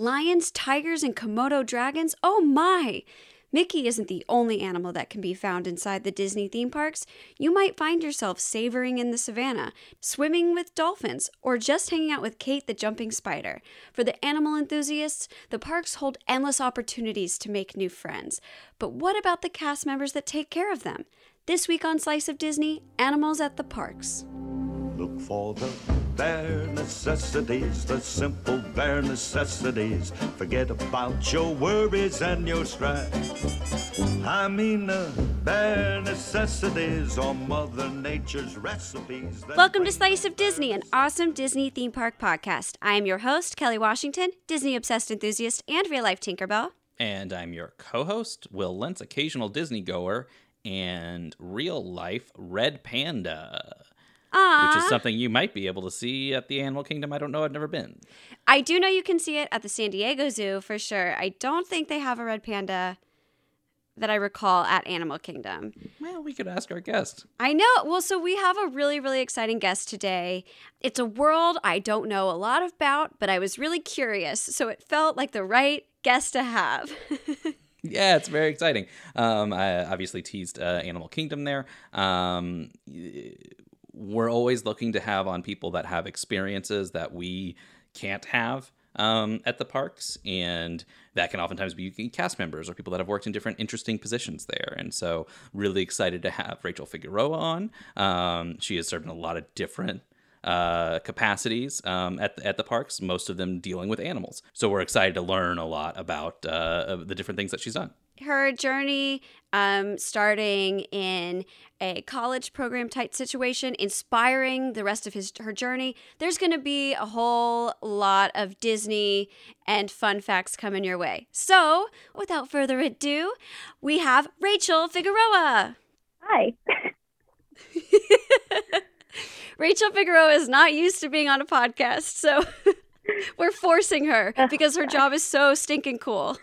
Lions, tigers, and Komodo dragons? Oh my! Mickey isn't the only animal that can be found inside the Disney theme parks. You might find yourself savoring in the savannah, swimming with dolphins, or just hanging out with Kate the jumping spider. For the animal enthusiasts, the parks hold endless opportunities to make new friends. But what about the cast members that take care of them? This week on Slice of Disney, Animals at the Parks. Look for the bare necessities, the simple bare necessities. Forget about your worries and your strife. I mean the bare necessities or Mother Nature's recipes. Welcome to Slice of Disney, an awesome Disney theme park podcast. I am your host, Kelly Washington, Disney obsessed enthusiast and real life Tinkerbell. And I'm your co host, Will Lentz, occasional Disney goer and real life Red Panda, Aww. which is something you might be able to see at the Animal Kingdom. I don't know, I've never been. I do know you can see it at the San Diego Zoo for sure. I don't think they have a red panda that I recall at Animal Kingdom. Well, we could ask our guest. I know. Well, so we have a really, really exciting guest today. It's a world I don't know a lot about, but I was really curious. So it felt like the right guest to have. Yeah, it's very exciting. Um, I obviously teased uh, Animal Kingdom there. Um, we're always looking to have on people that have experiences that we can't have um, at the parks, and that can oftentimes be cast members or people that have worked in different interesting positions there. And so, really excited to have Rachel Figueroa on. Um, she has served in a lot of different uh, capacities um, at the, at the parks, most of them dealing with animals. So we're excited to learn a lot about uh, the different things that she's done. Her journey, um, starting in a college program type situation, inspiring the rest of his her journey. There's going to be a whole lot of Disney and fun facts coming your way. So, without further ado, we have Rachel Figueroa. Hi. Rachel Figueroa is not used to being on a podcast, so we're forcing her because her job is so stinking cool.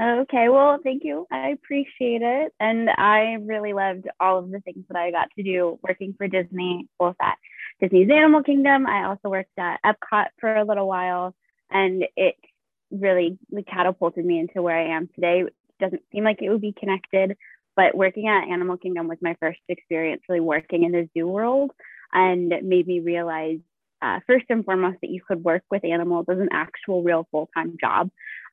Okay, well, thank you. I appreciate it. And I really loved all of the things that I got to do working for Disney, both at Disney's Animal Kingdom. I also worked at Epcot for a little while, and it really catapulted me into where I am today. It doesn't seem like it would be connected, but working at Animal Kingdom was my first experience really working in the zoo world and made me realize uh, first and foremost that you could work with animals as an actual real full-time job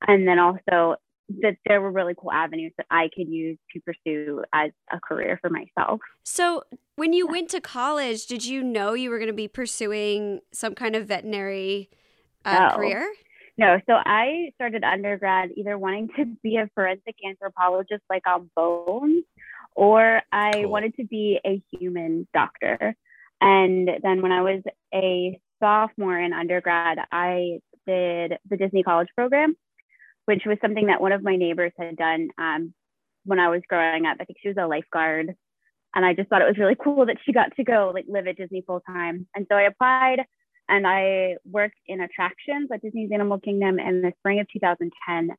and then also that there were really cool avenues that I could use to pursue as a career for myself. So, when you went to college, did you know you were going to be pursuing some kind of veterinary uh, career? No, so I started undergrad either wanting to be a forensic anthropologist like on bones, or I Cool. wanted to be a human doctor. And then when I was a sophomore in undergrad, I did the Disney College program, which was something that one of my neighbors had done um, when I was growing up. I think she was a lifeguard. And I just thought it was really cool that she got to go like live at Disney full time. And so I applied and I worked in attractions at Disney's Animal Kingdom in the spring of 2010. And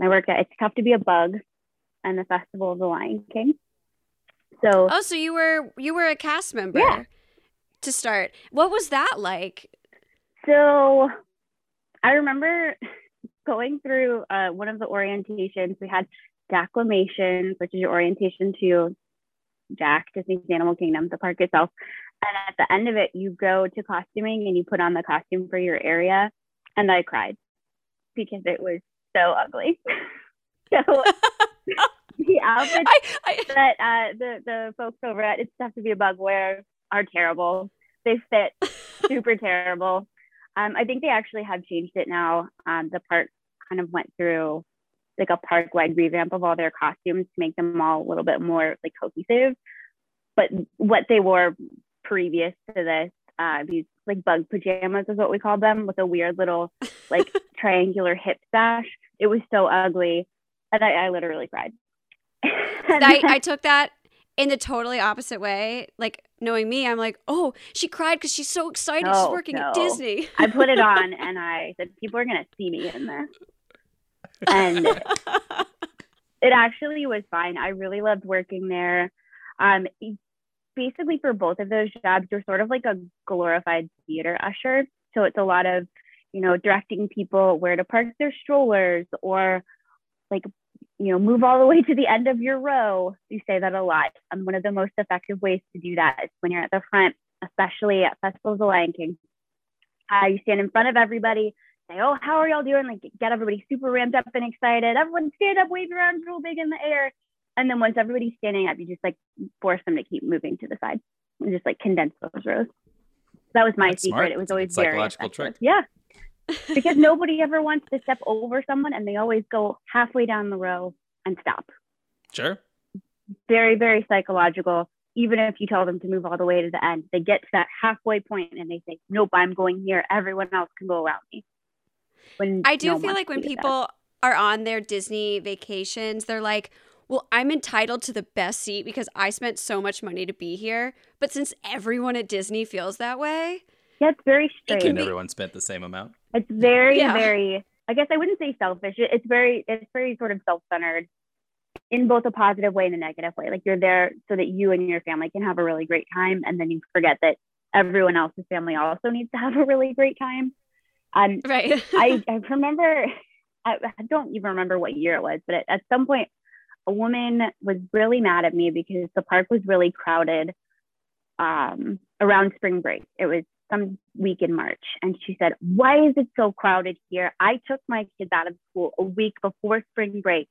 I worked at It's Tough to Be a Bug and the Festival of the Lion King. So Oh, so you were you were a cast member Yeah. To start. What was that like? So I remember going through uh, one of the orientations. We had declamations, which is your orientation to DAK, Disney's Animal Kingdom, the park itself. And at the end of it, you go to costuming and you put on the costume for your area. And I cried because it was so ugly. so the outfits I, I that uh, the the folks over at It's Tough to Be a Bug wear are terrible. They fit super terrible. Um, I think they actually have changed it now. Um, the park kind of went through like a park wide revamp of all their costumes to make them all a little bit more like cohesive. But what they wore previous to this, uh, these like bug pajamas is what we called them, with a weird little like triangular hip sash. It was so ugly, and I, I literally cried. I, I took that in the totally opposite way. Like knowing me, I'm like, oh, she cried because she's so excited. she's No, working at. Disney. I put it on and I said, people are going to see me in this. And it actually was fine. I really loved working there. Um, basically, for both of those jobs, you're sort of like a glorified theater usher. So it's a lot of you know, directing people where to park their strollers or like, you know, move all the way to the end of your row. You say that a lot. And one of the most effective ways to do that is when you're at the front, especially at Festival of the Lion King. Uh, you stand in front of everybody, say, "Oh, how are y'all doing?" Like get everybody super ramped up and excited. Everyone stand up, wave your arms real big in the air, and then once everybody's standing up, you just like force them to keep moving to the side and just like condense those rows. That was my That's secret. smart. It was always very psychological effective. trick. Yeah, because nobody ever wants to step over someone, and they always go halfway down the row and stop. Sure. Very, very psychological. Even if you tell them to move all the way to the end, they get to that halfway point and they say, "Nope, I'm going here. Everyone else can go around me." When I do no feel like when do that. people are on their Disney vacations, they're like, well, I'm entitled to the best seat because I spent so much money to be here. But since everyone at Disney feels that way, yeah, it's very strange. can And be- everyone spent the same amount. It's very, Yeah. very. I guess I wouldn't say selfish. It's very, it's very sort of self-centered, in both a positive way and a negative way. Like you're there so that you and your family can have a really great time, and then you forget that everyone else's family also needs to have a really great time. Um, right? I, I remember, I, I don't even remember what year it was, but at, at some point, a woman was really mad at me because the park was really crowded um, around spring break. It was some week in March. And she said, Why is it so crowded here? I took my kids out of school a week before spring break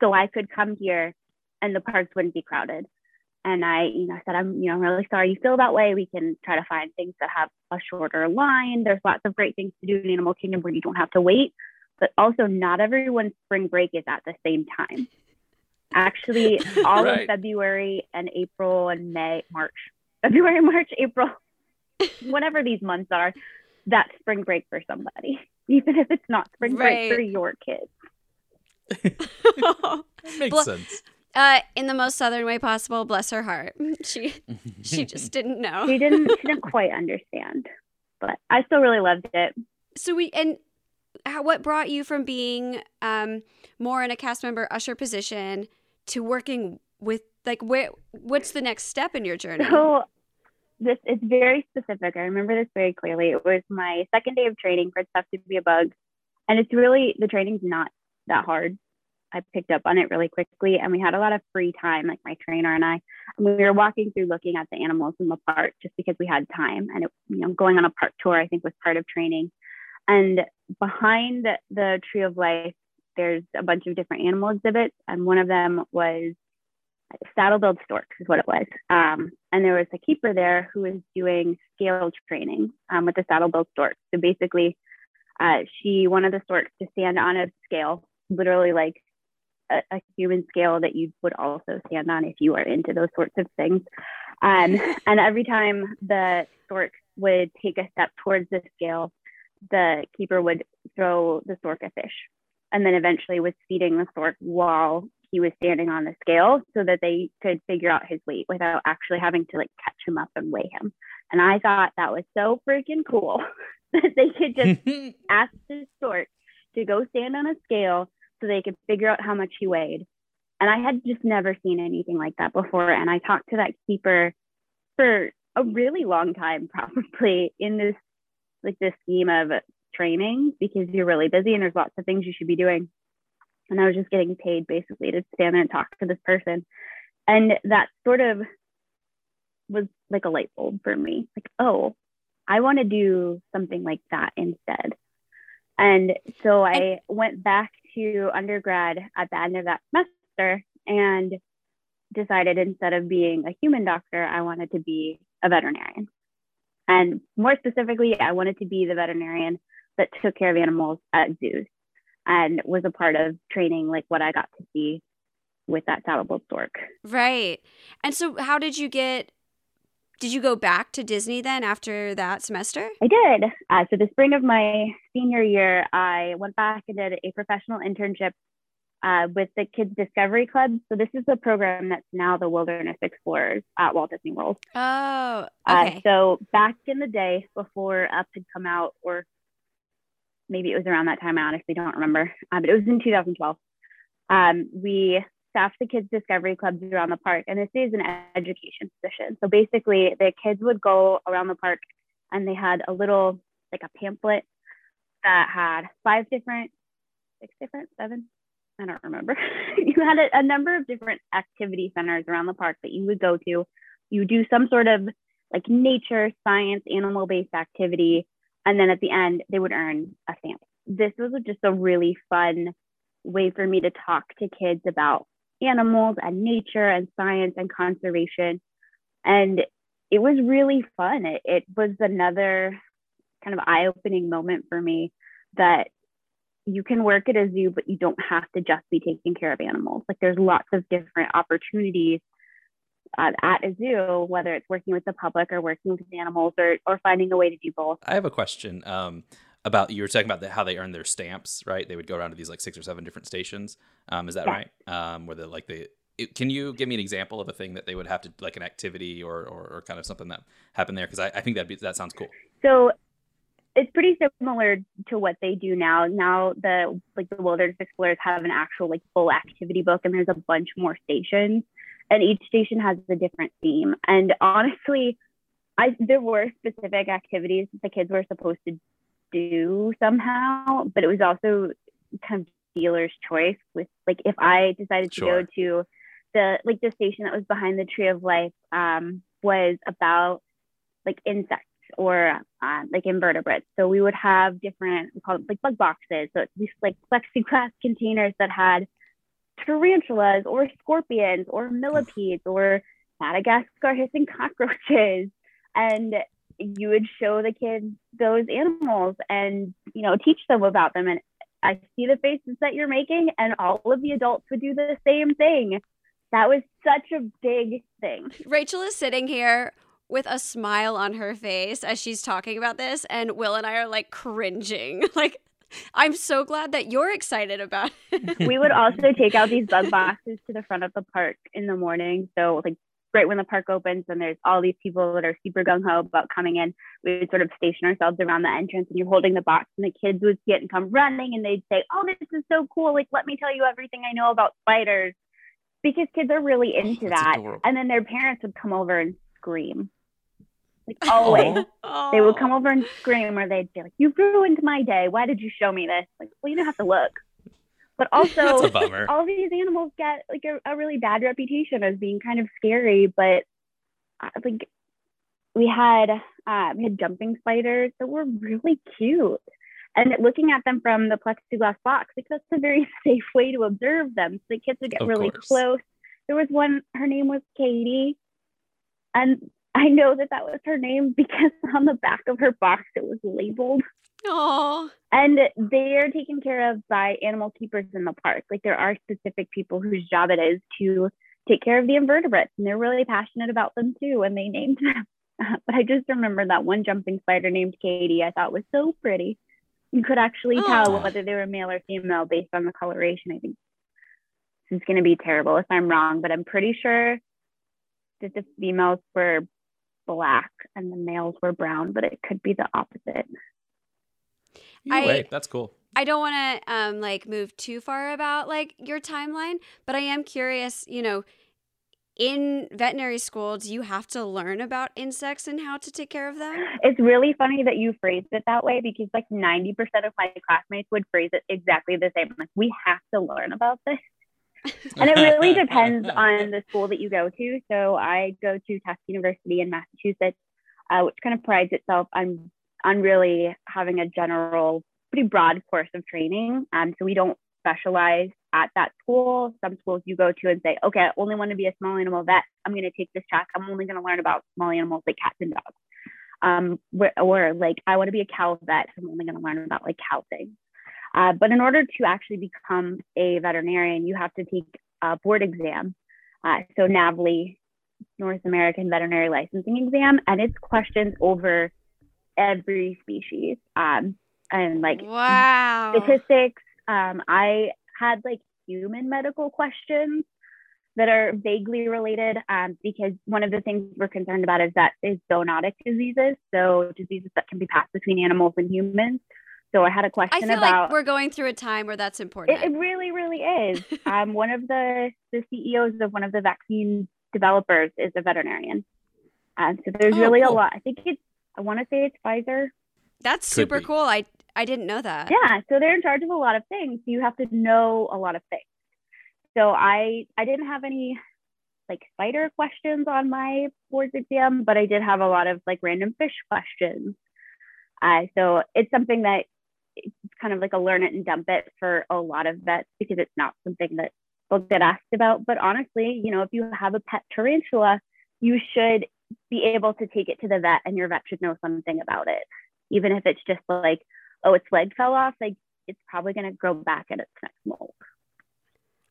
so I could come here and the parks wouldn't be crowded. And I, you know, said, I'm, you know, really sorry you feel that way. We can try to find things that have a shorter line. There's lots of great things to do in Animal Kingdom where you don't have to wait. But also, not everyone's spring break is at the same time. Actually, all Right. of February and April and May, March, February, March, April, whatever these months are, that's spring break for somebody, even if it's not spring break for your kids. Makes Bl- sense. uh, in the most southern way possible, bless her heart. She she just didn't know. She didn't, she didn't quite understand, but I still really loved it. So we and how, what brought you from being um, more in a cast member usher position to working with like where what's the next step in your journey? So this it's very specific. I remember this very clearly. It was my second day of training for Stuff to Be a Bug. And it's really the training's not that hard. I picked up on it really quickly and we had a lot of free time, like my trainer and I. And we were walking through looking at the animals in the park just because we had time. And it, you know, going on a park tour, I think was part of training. And behind the Tree of Life, there's a bunch of different animal exhibits, and one of them was saddle-billed storks, is what it was. Um, and there was a keeper there who was doing scale training um, with the saddle-billed storks. So basically, uh, she wanted the storks to stand on a scale, literally like a, a human scale that you would also stand on if you are into those sorts of things. Um, and every time the stork would take a step towards the scale, the keeper would throw the stork a fish and then eventually was feeding the stork while he was standing on the scale so that they could figure out his weight without actually having to like catch him up and weigh him. And I thought that was so freaking cool that they could just ask the stork to go stand on a scale so they could figure out how much he weighed. And I had just never seen anything like that before. And I talked to that keeper for a really long time, probably in this like this scheme of training because you're really busy and there's lots of things you should be doing. And I was just getting paid basically to stand there and talk to this person. And that sort of was like a light bulb for me. Like, oh, I want to do something like that instead. And so I went back to undergrad at the end of that semester and decided instead of being a human doctor, I wanted to be a veterinarian. And more specifically, I wanted to be the veterinarian that took care of animals at zoos and was a part of training like what I got to see with that saddle stork. Right. And so how did you get did you go back to Disney then after that semester? I did. Uh, so the spring of my senior year, I went back and did a professional internship uh, with the Kids Discovery Club. So this is the program that's now the Wilderness Explorers at Walt Disney World. Oh, Uh, okay. so back in the day, before Up had come out, or maybe it was around that time, I honestly don't remember, uh, but it was in 2012. Um, we staffed the Kids Discovery Clubs around the park, and this is an education position. So basically, the kids would go around the park and they had a little, like a pamphlet that had five different, six different, seven, I don't remember. you had a, a, number of different activity centers around the park that you would go to. You do some sort of like nature, science, animal based activity. And then at the end, they would earn a stamp. This was just a really fun way for me to talk to kids about animals and nature and science and conservation. And it was really fun. It, it was another kind of eye opening moment for me that you can work at a zoo, but you don't have to just be taking care of animals. Like there's lots of different opportunities uh, at a zoo, whether it's working with the public or working with animals or, or finding a way to do both. I have a question um, about you were talking about the, how they earn their stamps, right? They would go around to these like six or seven different stations. Um, is that yeah. right? Um, where they like they it, can you give me an example of a thing that they would have to like an activity or or, or kind of something that happened there? Because I, I think that that sounds cool. So it's pretty similar to what they do now. Now the like the wilderness explorers have an actual like full activity book, and there's a bunch more stations, and each station has a different theme. And honestly, I there were specific activities that the kids were supposed to do somehow, but it was also kind of dealer's choice. With like if I decided to sure. go to the like the station that was behind the tree of life um, was about like insects or uh, like invertebrates. So we would have different, we call it like bug boxes. So it's these like plexiglass containers that had tarantulas or scorpions or millipedes or Madagascar hissing cockroaches. And you would show the kids those animals and, you know, teach them about them. And I see the faces that you're making, and all of the adults would do the same thing. That was such a big thing. Rachel is sitting here with a smile on her face as she's talking about this and Will and I are like cringing. Like I'm so glad that you're excited about it. we would also take out these bug boxes to the front of the park in the morning. So like right when the park opens and there's all these people that are super gung ho about coming in, we would sort of station ourselves around the entrance and you're holding the box and the kids would see it and come running and they'd say, Oh, this is so cool. Like, let me tell you everything I know about spiders. Because kids are really into oh, that. Adorable. And then their parents would come over and scream like always. Oh. They would come over and scream, or they'd be like, "You ruined my day. Why did you show me this?" Like, well, you don't have to look. But also, all these animals get like a, a, really bad reputation as being kind of scary. But uh, like, we had uh, we had jumping spiders that were really cute, and looking at them from the plexiglass box, like that's a very safe way to observe them. So the kids would get of really course. close. There was one. Her name was Katie, and I know that that was her name because on the back of her box it was labeled. Oh. And they are taken care of by animal keepers in the park. Like there are specific people whose job it is to take care of the invertebrates, and they're really passionate about them too. And they named them. but I just remember that one jumping spider named Katie. I thought was so pretty. You could actually tell whether they were male or female based on the coloration. I think this is going to be terrible if I'm wrong, but I'm pretty sure that the females were black and the males were brown, but it could be the opposite. I, way, that's cool. I don't want to um like move too far about like your timeline, but I am curious, you know, in veterinary school, do you have to learn about insects and how to take care of them? It's really funny that you phrased it that way because like 90% of my classmates would phrase it exactly the same. Like, we have to learn about this and it really depends on the school that you go to. So I go to Tufts University in Massachusetts, uh, which kind of prides itself on on really having a general, pretty broad course of training. Um, so we don't specialize at that school. Some schools you go to and say, okay, I only want to be a small animal vet. I'm going to take this track. I'm only going to learn about small animals like cats and dogs. Um, or like I want to be a cow vet. I'm only going to learn about like cow things. Uh, but in order to actually become a veterinarian, you have to take a board exam. Uh, so NAVLE, North American Veterinary Licensing Exam, and it's questions over every species um, and like wow statistics. Um, I had like human medical questions that are vaguely related um, because one of the things we're concerned about is that is zoonotic diseases, so diseases that can be passed between animals and humans. So I had a question I feel about. Like we're going through a time where that's important. It, it really, really is. um, one of the the CEOs of one of the vaccine developers is a veterinarian. Uh, so there's oh, really cool. a lot. I think it's. I want to say it's Pfizer. That's super cool. I I didn't know that. Yeah, so they're in charge of a lot of things. So you have to know a lot of things. So I I didn't have any like spider questions on my boards exam, but I did have a lot of like random fish questions. Uh, so it's something that it's kind of like a learn it and dump it for a lot of vets because it's not something that they'll get asked about. But honestly, you know, if you have a pet tarantula, you should be able to take it to the vet and your vet should know something about it. Even if it's just like, oh, its leg fell off, like it's probably going to grow back at its next molt.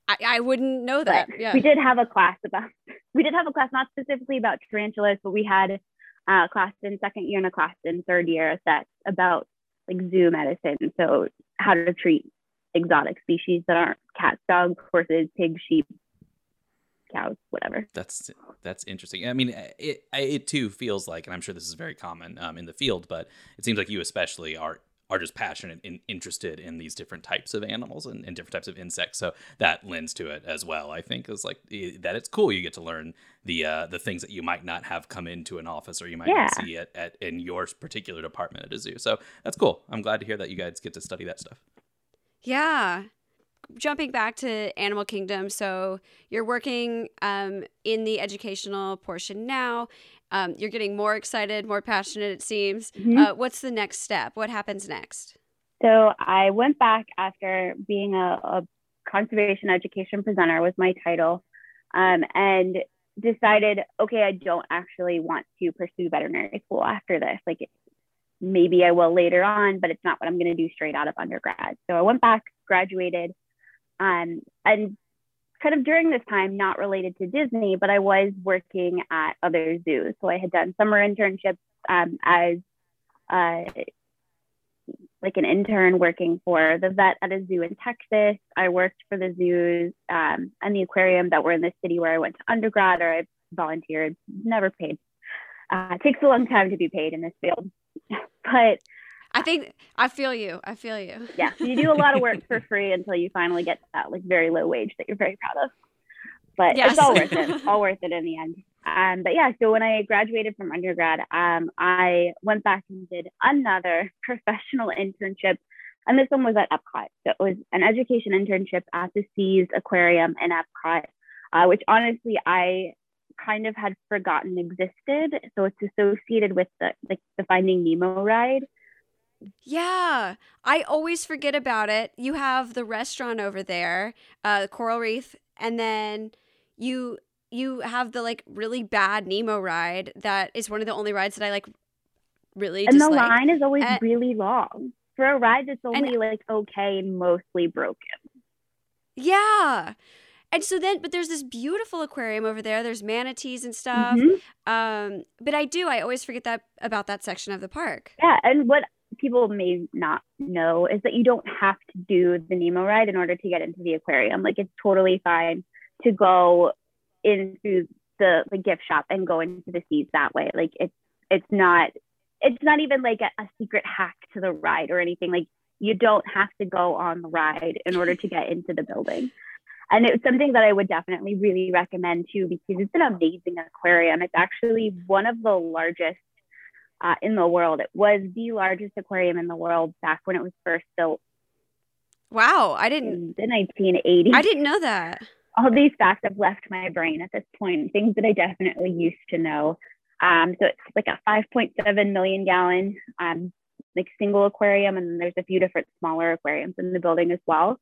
I, I wouldn't know that. Yeah. we did have a class about, we did have a class not specifically about tarantulas, but we had a class in second year and a class in third year that's about like zoo medicine. So how to treat exotic species that aren't cats, dogs, horses, pigs, sheep, cows, whatever. That's that's interesting. I mean, it it too feels like, and I'm sure this is very common um, in the field, but it seems like you especially are are just passionate and interested in these different types of animals and, and, different types of insects. So that lends to it as well. I think is like that it's cool. You get to learn the uh, the things that you might not have come into an office or you might Yeah. not see at, at in your particular department at a zoo. So that's cool. I'm glad to hear that you guys get to study that stuff. Yeah. Jumping back to Animal Kingdom, so you're working um, in the educational portion now. Um, you're getting more excited, more passionate, it seems. Mhm. Uh, what's the next step? What happens next? So I went back after being a, a conservation education presenter was my title, um, and decided, okay, I don't actually want to pursue veterinary school after this. Like maybe I will later on, but it's not what I'm going to do straight out of undergrad. So I went back, graduated, um, and kind of during this time, not related to Disney, but I was working at other zoos. So I had done summer internships um, as uh, like an intern working for the vet at a zoo in Texas. I worked for the zoos um, and the aquarium that were in the city where I went to undergrad or I volunteered, never paid. Uh, it takes a long time to be paid in this field. but I think I feel you. I feel you. yeah, you do a lot of work for free until you finally get to that like very low wage that you're very proud of. But Yes. it's all worth it. all worth it in the end. Um, but yeah, so when I graduated from undergrad, um, I went back and did another professional internship, and this one was at Epcot. So it was an education internship at the Seas Aquarium in Epcot, uh, which honestly I kind of had forgotten existed. So it's associated with the like the Finding Nemo ride. Yeah, I always forget about it. You have the restaurant over there, uh, the Coral Reef, and then you you have the like really bad Nemo ride that is one of the only rides that I like really and the line is always Uh, really long for a ride that's and- only like okay and mostly broken. Yeah. And so then, but there's this beautiful aquarium over there. There's manatees and stuff. Mhm. Um, but I do, I always forget that about that section of the park. Yeah, and what people may not know is that you don't have to do the Nemo ride in order to get into the aquarium. Like it's totally fine to go into the the gift shop and go into the seas that way. Like it's it's not it's not even like a, a secret hack to the ride or anything. Like you don't have to go on the ride in order to get into the building. And it's something that I would definitely really recommend too, because it's an amazing aquarium. It's actually one of the largest uh, in the world. It was the largest aquarium in the world back when it was first built Wow, I didn't, the 1980s. I didn't know that. All these facts have left my brain at this point, things that I definitely used to know. Um, so it's like a 5.7 million gallon um, like single aquarium, and there's a few different smaller aquariums in the building as well.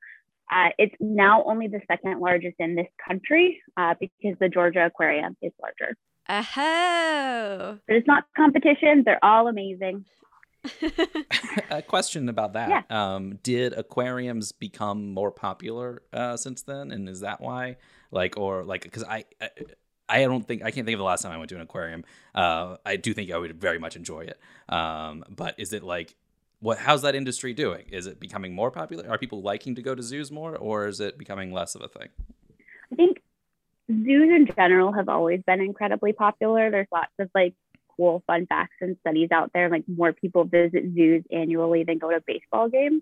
Uh, it's now only the second largest in this country uh, because the Georgia Aquarium is larger. Oh. But it's not competition; they're all amazing. a question about that. Yeah. Um, did aquariums become more popular uh, since then, and is that why? Like, or like, because I, I, I don't think I can't think of the last time I went to an aquarium. Uh, I do think I would very much enjoy it. Um, but is it like, what? How's that industry doing? Is it becoming more popular? Are people liking to go to zoos more, or is it becoming less of a thing? I think zoos in general have always been incredibly popular. There's lots of like cool fun facts and studies out there. Like more people visit zoos annually than go to baseball games.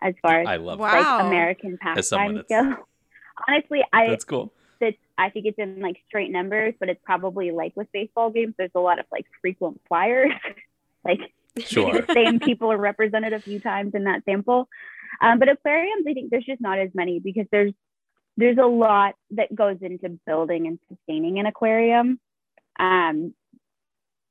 As far as I love Wow. that. like American As someone pastimes that's- go. Honestly, I That's cool. that I think it's in like straight numbers, but it's probably like with baseball games. There's a lot of like frequent flyers. like Sure. the same people are represented a few times in that sample. Um, but aquariums, I think there's just not as many because there's there's a lot that goes into building and sustaining an aquarium. Um,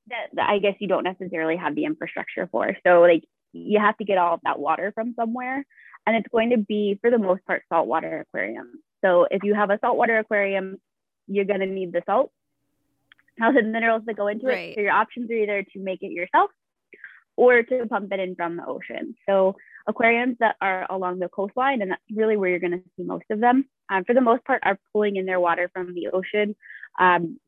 that, that I guess you don't necessarily have the infrastructure for. So like you have to get all of that water from somewhere, and it's going to be for the most part saltwater aquarium. So if you have a saltwater aquarium, you're going to need the salt, how the minerals that go into Right. it. So your options are either to make it yourself or to pump it in from the ocean. So aquariums that are along the coastline, and that's really where you're going to see most of them, um, for the most part, are pulling in their water from the ocean. Um,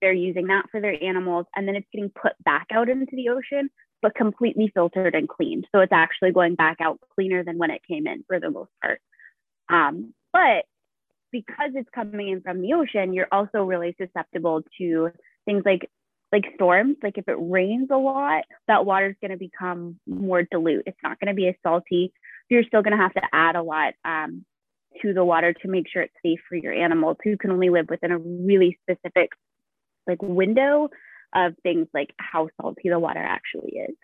they're using that for their animals, and then it's getting put back out into the ocean, but completely filtered and cleaned. So it's actually going back out cleaner than when it came in for the most part. Um, but because it's coming in from the ocean, you're also really susceptible to things like like storms. Like if it rains a lot, that water is going to become more dilute. It's not going to be as salty. You're still going to have to add a lot um, to the water to make sure it's safe for your animals who can only live within a really specific like window of things like how salty the water actually is.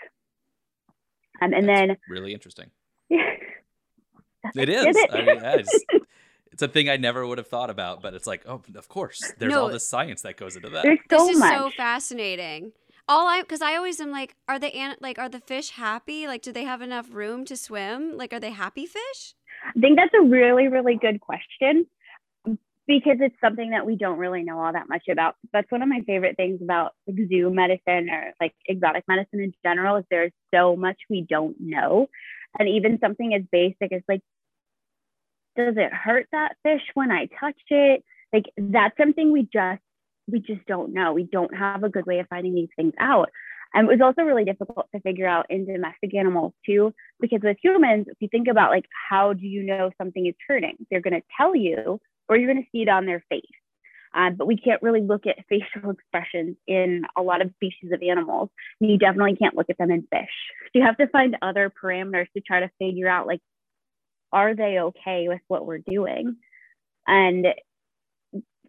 Um, and That's then really interesting. It is. I mean, it's a thing I never would have thought about, but it's like, oh, of course, there's No. all this science that goes into that. There's so this is much. so fascinating. All I because I always am like, are the an- like are the fish happy? Like, do they have enough room to swim? Like, are they happy fish? I think that's a really, really good question because it's something that we don't really know all that much about. That's one of my favorite things about like zoo medicine or like exotic medicine in general is there's so much we don't know. And even something as basic as like, does it hurt that fish when I touch it? Like that's something we just we just don't know. We don't have a good way of finding these things out. And it was also really difficult to figure out in domestic animals too, because with humans, if you think about like how do you know something is hurting? They're going to tell you, or you're going to see it on their face. Um, but we can't really look at facial expressions in a lot of species of animals. You definitely can't look at them in fish. So you have to find other parameters to try to figure out like, are they okay with what we're doing? And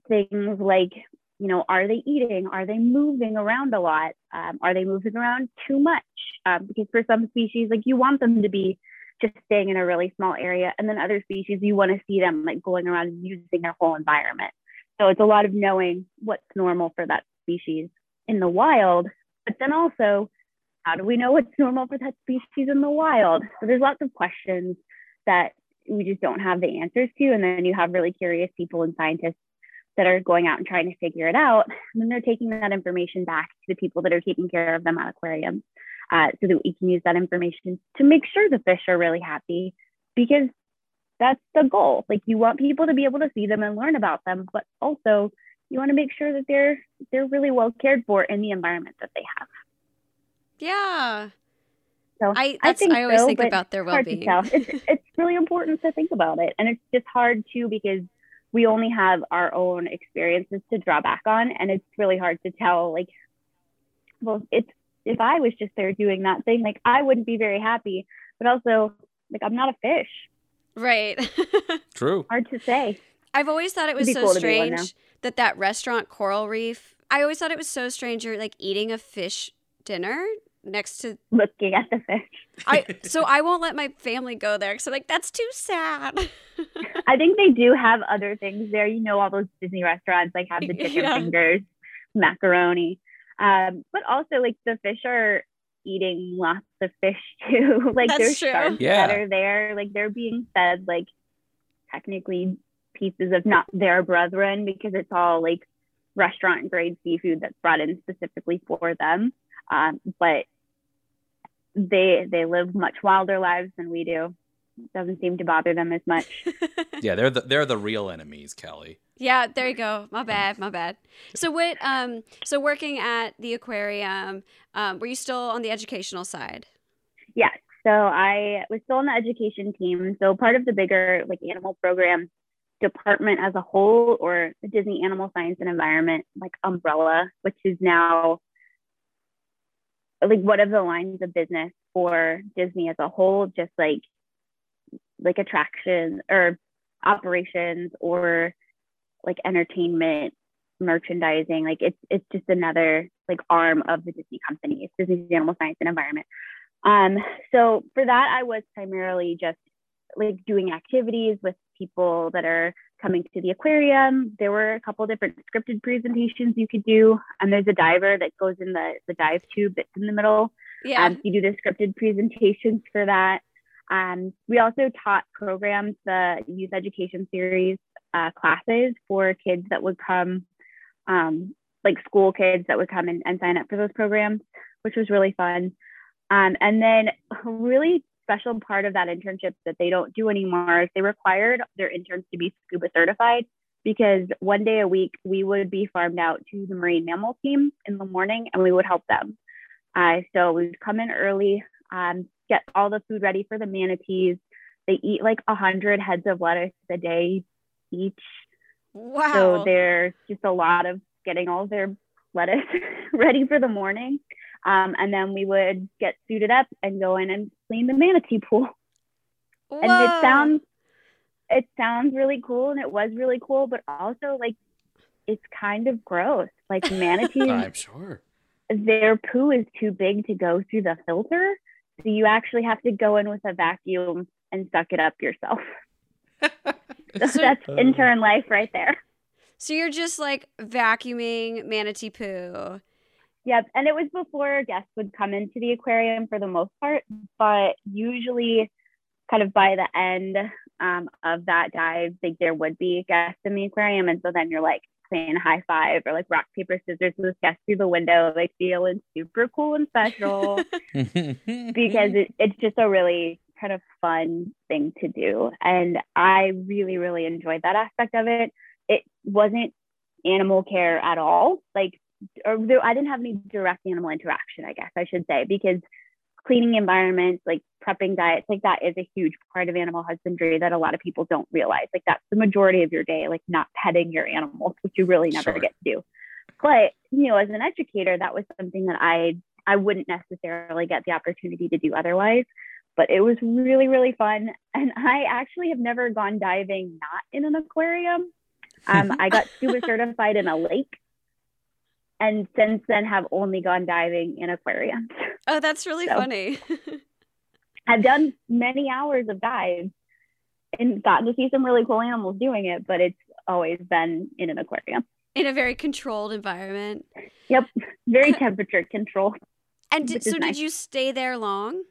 things like you know, are they eating? Are they moving around a lot? Um, are they moving around too much? Um, because for some species, like you want them to be just staying in a really small area, and then other species, you want to see them like going around and using their whole environment. So it's a lot of knowing what's normal for that species in the wild, but then also, how do we know what's normal for that species in the wild? So there's lots of questions that we just don't have the answers to, and then you have really curious people and scientists that are going out and trying to figure it out. And then they're taking that information back to the people that are taking care of them at aquariums uh, so that we can use that information to make sure the fish are really happy because that's the goal. Like you want people to be able to see them and learn about them, but also you want to make sure that they're they're really well cared for in the environment that they have. Yeah. So I I, think I always so, think about their well being. tell. It's, it's really important to think about it. And it's just hard too because we only have our own experiences to draw back on. And it's really hard to tell, like, well, it's if I was just there doing that thing, like, I wouldn't be very happy. But also, like, I'm not a fish. right. True. Hard to say. I've always thought it was so cool to be one now. strange that that restaurant Coral Reef. I always thought it was so strange. You're like eating a fish dinner next to Looking at the fish. I. so I won't let my family go there because I'm like that's too sad. I think they do have other things there. You know, all those Disney restaurants like have the chicken Yeah. fingers, macaroni. Um, but also like the fish are eating lots of fish too. like That's there's true. sharks Yeah. that are there. Like they're being fed like technically pieces of not their brethren because it's all like restaurant grade seafood that's brought in specifically for them. Um, but they they live much wilder lives than we do. Doesn't seem to bother them as much. Yeah, they're the they're the real enemies, Kelly. yeah, there you go. My bad. My bad. So what? Um. So working at the aquarium, um, were you still on the educational side? Yes. So I was still on the education team. So part of the bigger like animal program department as a whole, or the Disney Animal Science and Environment like umbrella, which is now like one of the lines of business for Disney as a whole, just like like attractions or operations or like entertainment merchandising like it's it's just another like arm of the disney company. It's disney's animal science and environment. Um, so for that, I was primarily just like doing activities with people that are coming to the aquarium. There were a couple different scripted presentations you could do. And there's a diver that goes in the, the dive tube that's in the middle. Yeah. Um, you do the scripted presentations for that. Um, we also taught programs, the youth education series uh, classes for kids that would come, um, like school kids that would come and, and sign up for those programs, which was really fun. Um, and then really special part of that internship that they don't do anymore is they required their interns to be scuba certified because one day a week we would be farmed out to the marine mammal team in the morning and we would help them. Uh, so we would come in early, um, get all the food ready for the manatees. They eat like a hundred heads of lettuce a day each. Wow. So there's just a lot of getting all their lettuce ready for the morning. Um, and then we would get suited up and go in and clean the manatee pool. Whoa. And it sounds it sounds really cool and it was really cool, but also like it's kind of gross. Like manatees, I'm sure. their poo is too big to go through the filter. So you actually have to go in with a vacuum and suck it up yourself. So So- that's intern life right there. So you're just like vacuuming manatee poo. Yep. And it was before guests would come into the aquarium for the most part, but usually kind of by the end um, of that dive, like there would be guests in the aquarium. And so then you're like saying high five or like rock, paper, scissors with guests through the window, like feeling super cool and special because it, it's just a really kind of fun thing to do. And I really, really enjoyed that aspect of it. It wasn't animal care at all. Like, or there, I didn't have any direct animal interaction, I guess I should say, because cleaning environments, like prepping diets, like that is a huge part of animal husbandry that a lot of people don't realize. Like that's the majority of your day, like not petting your animals, which you really never Sure. get to do. But you know, as an educator, that was something that I I wouldn't necessarily get the opportunity to do otherwise. But it was really, really fun. And I actually have never gone diving not in an aquarium. Um, I got scuba certified in a lake. And since then have only gone diving in aquariums. Oh, that's really So- funny. I've done many hours of dives and gotten to see some really cool animals doing it, but it's always been in an aquarium. In a very controlled environment. Yep, very temperature controlled. And did, so nice. did you stay there long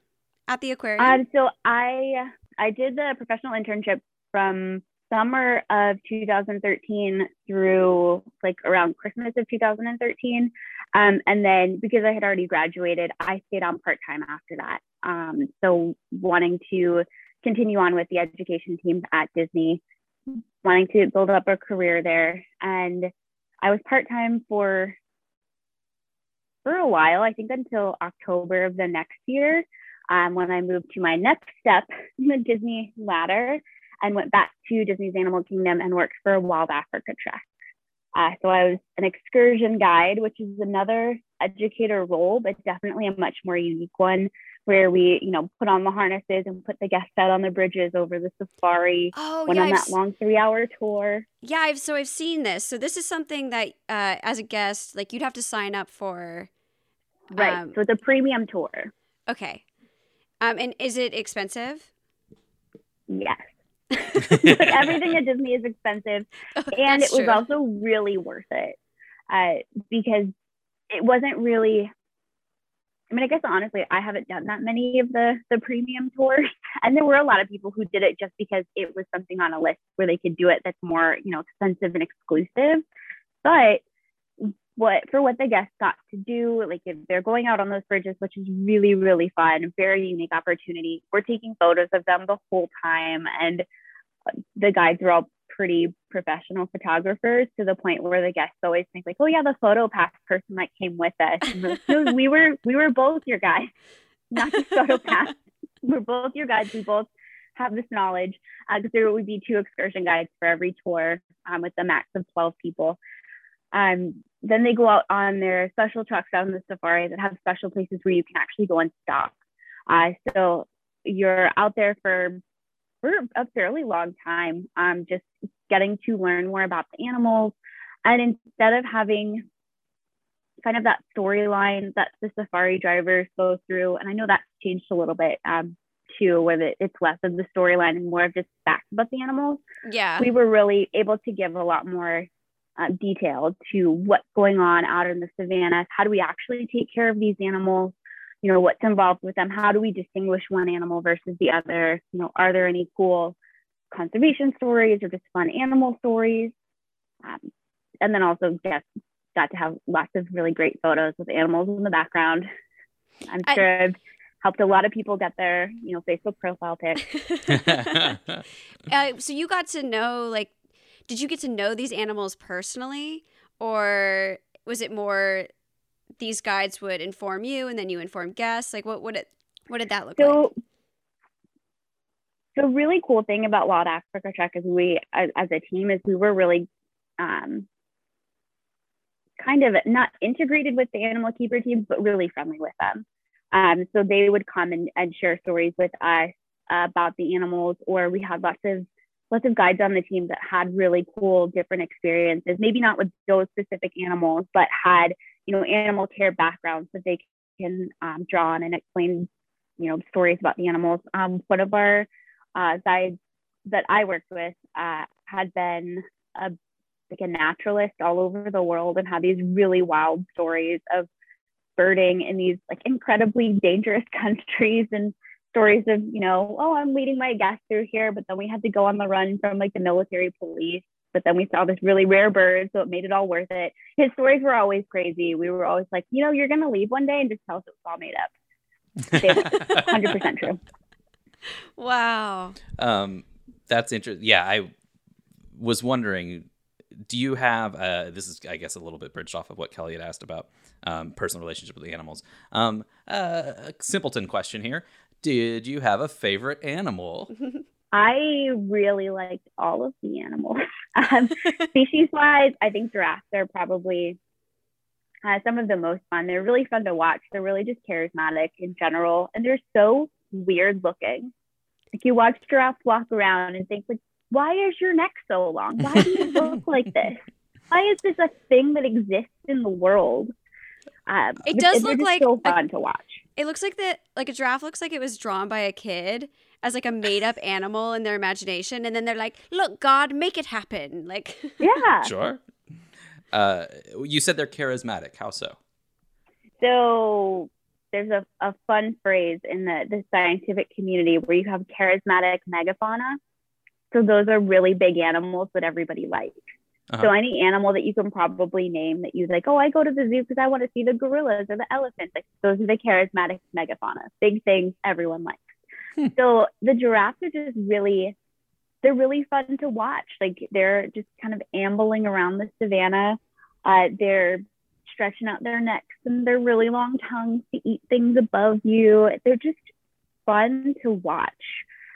at the aquarium? Um, so I I did the professional internship from summer of 2013 through like around Christmas of 2013. Um, and then because I had already graduated, I stayed on part time after that. Um, so wanting to continue on with the education team at Disney, wanting to build up a career there. And I was part time for for a while, I think until October of the next year um, when I moved to my next step in the Disney ladder and went back to Disney's Animal Kingdom and worked for a Wild Africa Trek. Uh, so I was an excursion guide, which is another educator role, but definitely a much more unique one where we, you know, put on the harnesses and put the guests out on the bridges over the safari. oh, went yeah. on I've that long three hour tour. Yeah, I've so I've seen this. So this is something that uh as a guest, like you'd have to sign up for. Right. Um, so it's a premium tour. Okay. Um and is it expensive? Yes. Like everything at Disney is expensive. and it was true. also really worth it uh, because it wasn't really i mean i guess honestly i haven't done that many of the the premium tours and there were a lot of people who did it just because it was something on a list where they could do it that's more you know expensive and exclusive but what for what the guests got to do like if they're going out on those bridges which is really really fun very unique opportunity we're taking photos of them the whole time and the guides were all pretty professional photographers to the point where the guests always think like, "Oh yeah, the photo pass person that came with us." Like, no, we were we were both your guys, not just photo pass. We're both your guides. We both have this knowledge because there would be two excursion guides for every tour um, with a max of twelve people. Um, then they go out on their special trucks out in the safari that have special places where you can actually go and stop. Uh, so you're out there for for a fairly long time, um, just getting to learn more about the animals. And instead of having kind of that storyline that the safari drivers go through. And I know that's changed a little bit um, too, where it's less of the storyline and more of just facts about the animals. Yeah. We were really able to give a lot more uh, detail to what's going on out in the savannah. How do we actually take care of these animals? You know, what's involved with them? How do we distinguish one animal versus the other? You know, are there any cool conservation stories or just fun animal stories? Um, and then also get got to have lots of really great photos with animals in the background. I'm sure I, I've helped a lot of people get their, you know, Facebook profile pic. uh, so you got to know, like, did you get to know these animals personally, or was it more these guides would inform you and then you inform guests? Like, what would it, what did that look like so, like? The really cool thing about Wild Africa Trek is we, as, as a team, is we were really um, kind of not integrated with the animal keeper teams, but really friendly with them. Um, so they would come and, and share stories with us uh, about the animals, or we had lots of lots of guides on the team that had really cool different experiences. Maybe not with those specific animals, but had you know animal care backgrounds that they can um, draw on and explain you know stories about the animals. Um, one of our uh, guides that I worked with uh, had been a like a naturalist all over the world and had these really wild stories of birding in these like incredibly dangerous countries and stories of you know oh i'm leading my guests through here but then we had to go on the run from like the military police but then we saw this really rare bird so it made it all worth it. His stories were always crazy. We were always like you know you're going to leave one day and just tell us it was all made up. 100% true. Wow. Um that's interesting yeah i was wondering do you have uh, this is i guess a little bit bridged off of what kelly had asked about um, personal relationship with the animals. Um, uh, a simpleton question here. Did you have a favorite animal i really liked all of the animals um, species wise i think giraffes are probably uh, some of the most fun they're really fun to watch they're really just charismatic in general and they're so weird looking like you watch giraffes walk around and think like why is your neck so long? Why do you look like this? Why is this a thing that exists in the world? Um, it does look like so fun to watch. It looks like that, like a giraffe looks like it was drawn by a kid as like a made up animal in their imagination, and then they're like, "Look, God, make it happen!" Like, yeah, sure. Uh, you said they're charismatic. How so? So there's a, a fun phrase in the, the scientific community where you have charismatic megafauna so those are really big animals that everybody likes. Uh-huh. So any animal that you can probably name that you like, oh, I go to the zoo because I want to see the gorillas or the elephants. Like those are the charismatic megafauna, big things everyone likes. Hmm. So the giraffes are just really, they're really fun to watch. Like they're just kind of ambling around the savannah. Uh, they're stretching out their necks and their really long tongues to eat things above you. They're just fun to watch.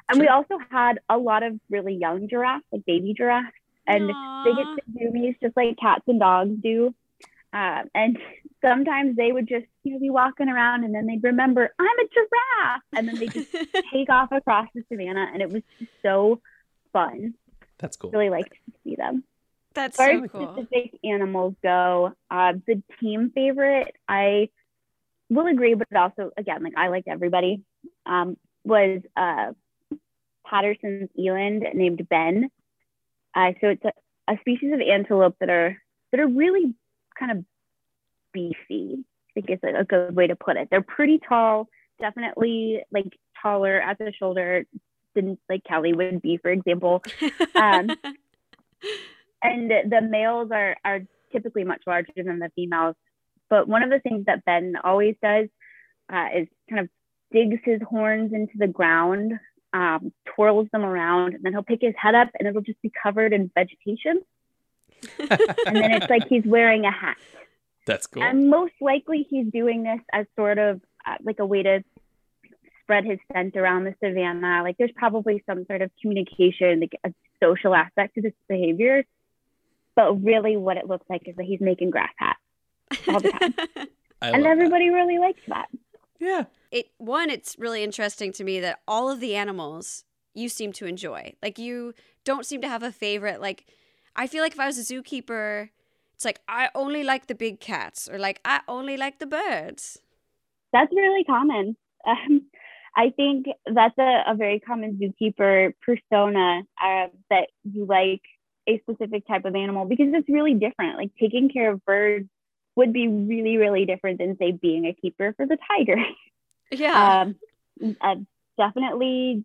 And we also had a lot of really young giraffes, like baby giraffes, and Aww. they get to do zoomies just like cats and dogs do. Uh, and sometimes they would just you know be walking around and then they'd remember I'm a giraffe, and then they just take off across the savannah, and it was just so fun. That's cool. Really liked to see them. That's as far so as cool. specific animals go, uh, the team favorite I will agree, but also again like I liked everybody. Um, was uh, Patterson's eland named Ben. Uh, so it's a, a species of antelope that are that are really kind of beefy. I think is a, a good way to put it. They're pretty tall, definitely like taller at the shoulder than like Kelly would be, for example. Um, and the males are are typically much larger than the females. But one of the things that Ben always does uh, is kind of digs his horns into the ground um, twirls them around, and then he'll pick his head up, and it'll just be covered in vegetation. and then it's like he's wearing a hat. That's cool. And most likely, he's doing this as sort of uh, like a way to spread his scent around the savannah. Like there's probably some sort of communication, like a social aspect to this behavior. But really, what it looks like is that he's making grass hats all the time. and everybody that. really likes that. Yeah. It one, it's really interesting to me that all of the animals you seem to enjoy. Like you don't seem to have a favorite. Like I feel like if I was a zookeeper, It's like I only like the big cats, or like I only like the birds. That's really common. Um, I think that's a, a very common zookeeper persona uh, that you like a specific type of animal because it's really different. Like taking care of birds would be really, really different than, say, being a keeper for the tiger. Yeah. Um, uh, definitely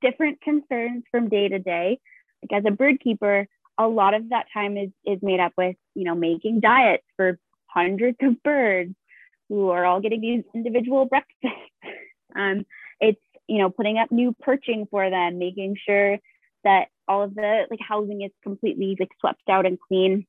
different concerns from day to day. Like as a bird keeper, a lot of that time is is made up with you know making diets for hundreds of birds who are all getting these individual breakfasts. Um, it's you know putting up new perching for them, making sure that all of the like housing is completely like swept out and clean.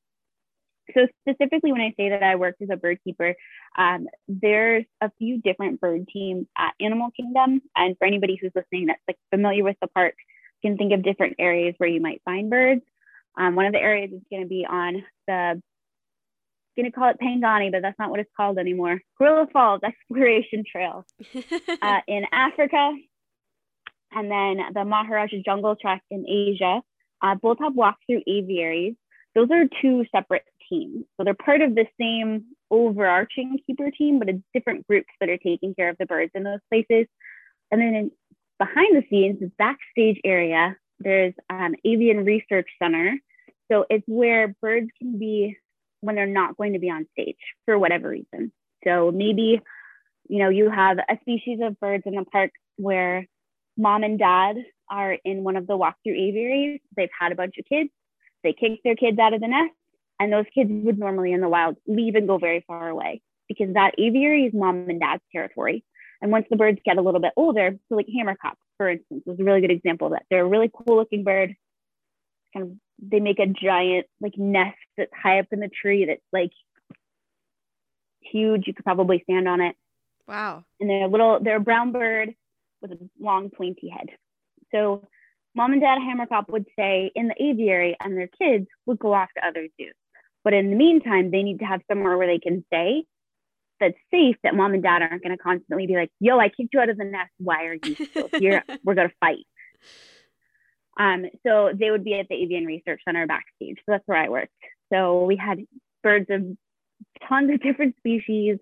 So specifically, when I say that I worked as a bird keeper, um, there's a few different bird teams at Animal Kingdom, and for anybody who's listening that's like familiar with the park, can think of different areas where you might find birds. Um, one of the areas is going to be on the going to call it Pangani, but that's not what it's called anymore. Gorilla Falls Exploration Trail uh, in Africa, and then the Maharajah Jungle Trek in Asia. Uh, both have walk-through aviaries. Those are two separate teams. So they're part of the same overarching keeper team, but it's different groups that are taking care of the birds in those places. And then in, behind the scenes, the backstage area, there's an avian research center. So it's where birds can be when they're not going to be on stage for whatever reason. So maybe, you know, you have a species of birds in the park where mom and dad are in one of the walk-through aviaries. They've had a bunch of kids. They kick their kids out of the nest, and those kids would normally in the wild leave and go very far away because that aviary is mom and dad's territory. And once the birds get a little bit older, so like hamerkop, for instance, is a really good example of that. They're a really cool looking bird. Kind of they make a giant like nest that's high up in the tree that's like huge. You could probably stand on it. Wow. And they're a little, they're a brown bird with a long pointy head. So mom and dad hamerkop would stay in the aviary and their kids would go off to other zoos. But in the meantime, they need to have somewhere where they can stay that's safe that mom and dad aren't going to constantly be like, yo, I kicked you out of the nest. Why are you still here? We're going to fight. Um, so they would be at the Avian Research Center backstage. So that's where I worked. So we had birds of tons of different species.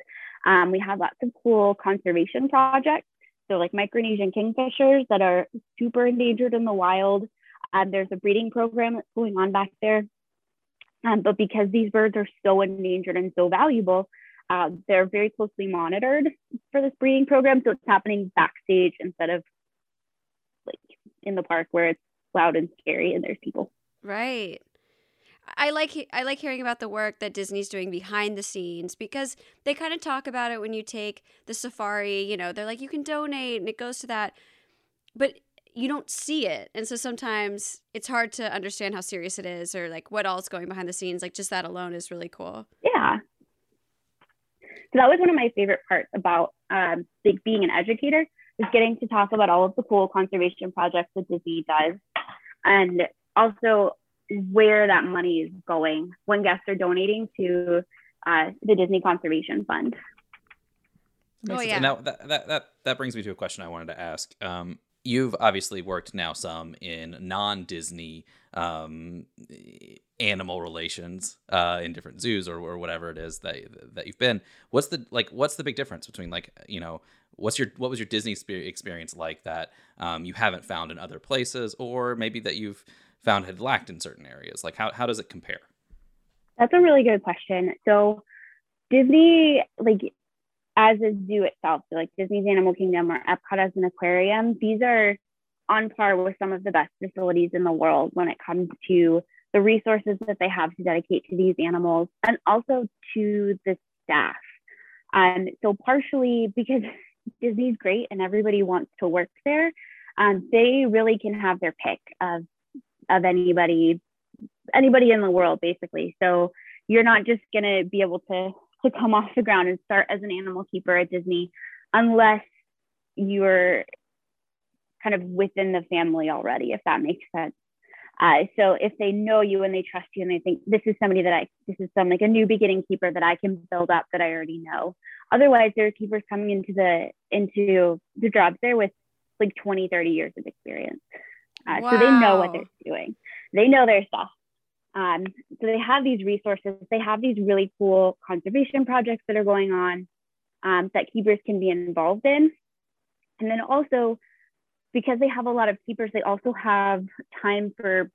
Um, we had lots of cool conservation projects. So like Micronesian kingfishers that are super endangered in the wild. Um, there's a breeding program that's going on back there. Um, but because these birds are so endangered and so valuable, uh, they're very closely monitored for this breeding program. So it's happening backstage instead of like in the park where it's loud and scary and there's people. Right. I like I like hearing about the work that Disney's doing behind the scenes because they kind of talk about it when you take the safari, you know, they're like you can donate and it goes to that. But you don't see it. And so sometimes it's hard to understand how serious it is or like what all's going behind the scenes. Like just that alone is really cool. Yeah. So that was one of my favorite parts about um, like being an educator is getting to talk about all of the cool conservation projects that Disney does and also where that money is going when guests are donating to uh, the Disney Conservation Fund. Oh yeah. Now that, that that that brings me to a question I wanted to ask. Um, you've obviously worked now some in non-Disney um, animal relations uh, in different zoos or, or whatever it is that that you've been. What's the like? What's the big difference between like you know what's your what was your Disney experience like that um, you haven't found in other places, or maybe that you've found had lacked in certain areas? Like how how does it compare? That's a really good question. So Disney, like as a zoo itself, so like Disney's Animal Kingdom or Epcot as an aquarium, these are on par with some of the best facilities in the world when it comes to the resources that they have to dedicate to these animals and also to the staff. Um, so partially because Disney's great and everybody wants to work there, um, they really can have their pick of of anybody anybody in the world basically. So you're not just gonna be able to to come off the ground and start as an animal keeper at Disney unless you're kind of within the family already, if that makes sense. Uh, so if they know you and they trust you and they think this is somebody that I, this is some like a new beginning keeper that I can build up that I already know. Otherwise, there are keepers coming into the into the jobs there with like 20, 30 years of experience. Uh, wow. So they know what they're doing. They know their stuff. Um, so they have these resources, they have these really cool conservation projects that are going on um, that keepers can be involved in. And then also, because they have a lot of keepers, they also have time for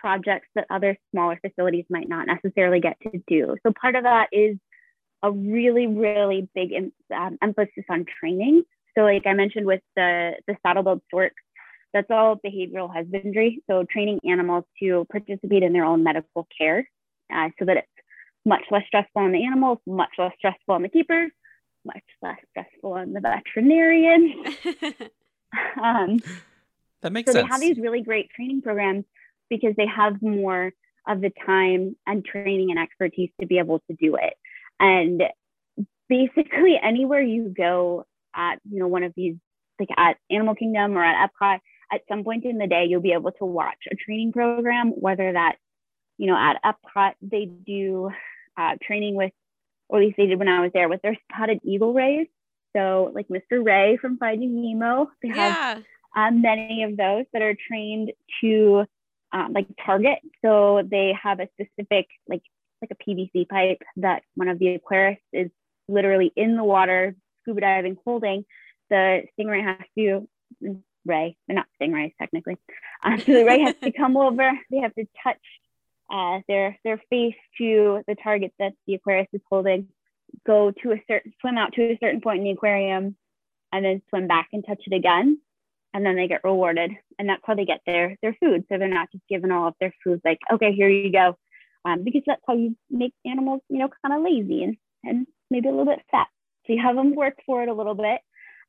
projects that other smaller facilities might not necessarily get to do. So part of that is a really, really big um, emphasis on training. So like I mentioned with the, the saddle storks, that's all behavioral husbandry. So training animals to participate in their own medical care uh, so that it's much less stressful on the animals, much less stressful on the keepers, much less stressful on the veterinarian. um, that makes so sense. they have these really great training programs because they have more of the time and training and expertise to be able to do it. And basically anywhere you go at, you know, one of these like at Animal Kingdom or at Epcot, at some point in the day, you'll be able to watch a training program, whether that's, you know, at Epcot, they do uh, training with, or at least they did when I was there, with their spotted eagle rays. So, like Mr. Ray from Finding Nemo, they yeah. have um, many of those that are trained to um, like target. So they have a specific, like, like a PVC pipe that one of the aquarists is literally in the water, scuba diving, holding. The stingray has to ray. They're not stingrays technically. Uh, so the ray has to come over. They have to touch uh, their their face to the target that the aquarist is holding. Go to a certain swim out to a certain point in the aquarium, and then swim back and touch it again, and then they get rewarded. And that's how they get their their food. So they're not just given all of their food like, okay, here you go, um, because that's how you make animals, you know, kind of lazy and and maybe a little bit fat. So you have them work for it a little bit,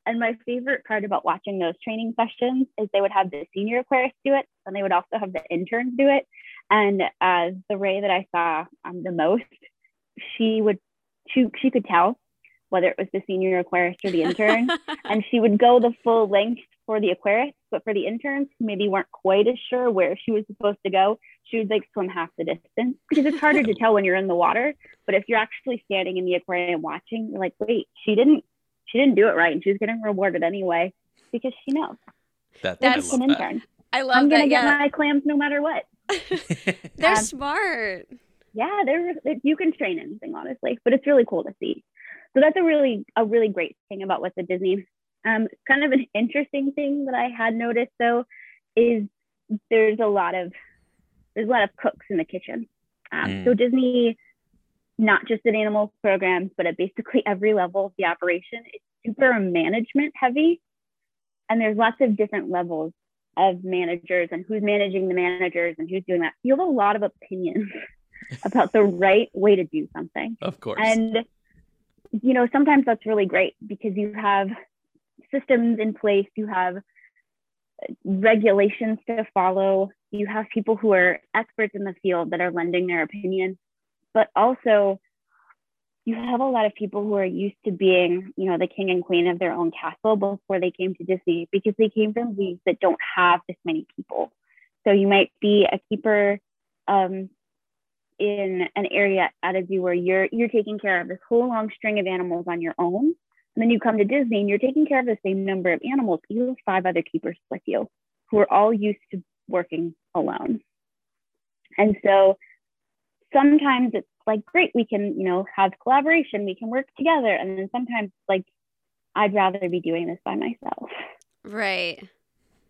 and my favorite part about watching those training sessions is they would have the senior aquarists do it, and they would also have the interns do it. And uh, the Ray that I saw um, the most, she would she she could tell whether it was the senior aquarist or the intern, and she would go the full length for the aquarist, but for the interns who maybe weren't quite as sure where she was supposed to go, she would like swim half the distance because it's harder to tell when you're in the water. But if you're actually standing in the aquarium watching, you're like, wait, she didn't she didn't do it right and she's getting rewarded anyway because she knows. That, That's an intern. I love I'm gonna that, get yeah. my clams no matter what. they're um, smart. Yeah, they're you can train anything honestly, but it's really cool to see. So that's a really a really great thing about what's at Disney. Um, kind of an interesting thing that I had noticed though is there's a lot of there's a lot of cooks in the kitchen. Um, mm. So Disney not just at animal programs, but at basically every level of the operation. It's super management heavy. And there's lots of different levels of managers and who's managing the managers and who's doing that. You have a lot of opinions about the right way to do something. Of course. And, you know, sometimes that's really great because you have systems in place, you have regulations to follow, you have people who are experts in the field that are lending their opinion but also you have a lot of people who are used to being, you know, the king and queen of their own castle before they came to Disney because they came from leagues that don't have this many people. So you might be a keeper um, in an area at a zoo where you're you're taking care of this whole long string of animals on your own. And then you come to Disney and you're taking care of the same number of animals. You have five other keepers with you who are all used to working alone. And so sometimes it's like great we can you know have collaboration we can work together and then sometimes like i'd rather be doing this by myself. Right.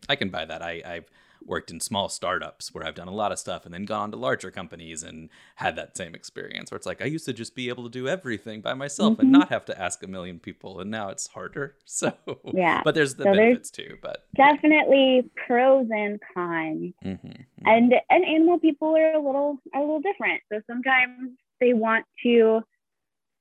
I can buy that. I i've worked in small startups where I've done a lot of stuff and then gone on to larger companies and had that same experience where it's like I used to just be able to do everything by myself mm-hmm. and not have to ask a million people and now it's harder. So yeah, but there's the so benefits there's too. But definitely yeah. pros and cons. Mm-hmm, mm-hmm. And and animal people are a little are a little different. So sometimes they want to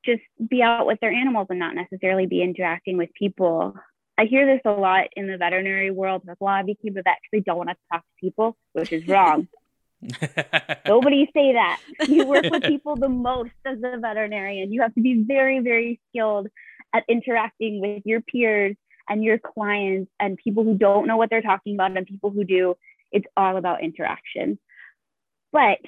just be out with their animals and not necessarily be interacting with people. I hear this a lot in the veterinary world. Like, well, I became a vet because they don't want to talk to people, which is wrong. Nobody say that. You work with people the most as a veterinarian. You have to be very, very skilled at interacting with your peers and your clients and people who don't know what they're talking about and people who do. It's all about interaction. But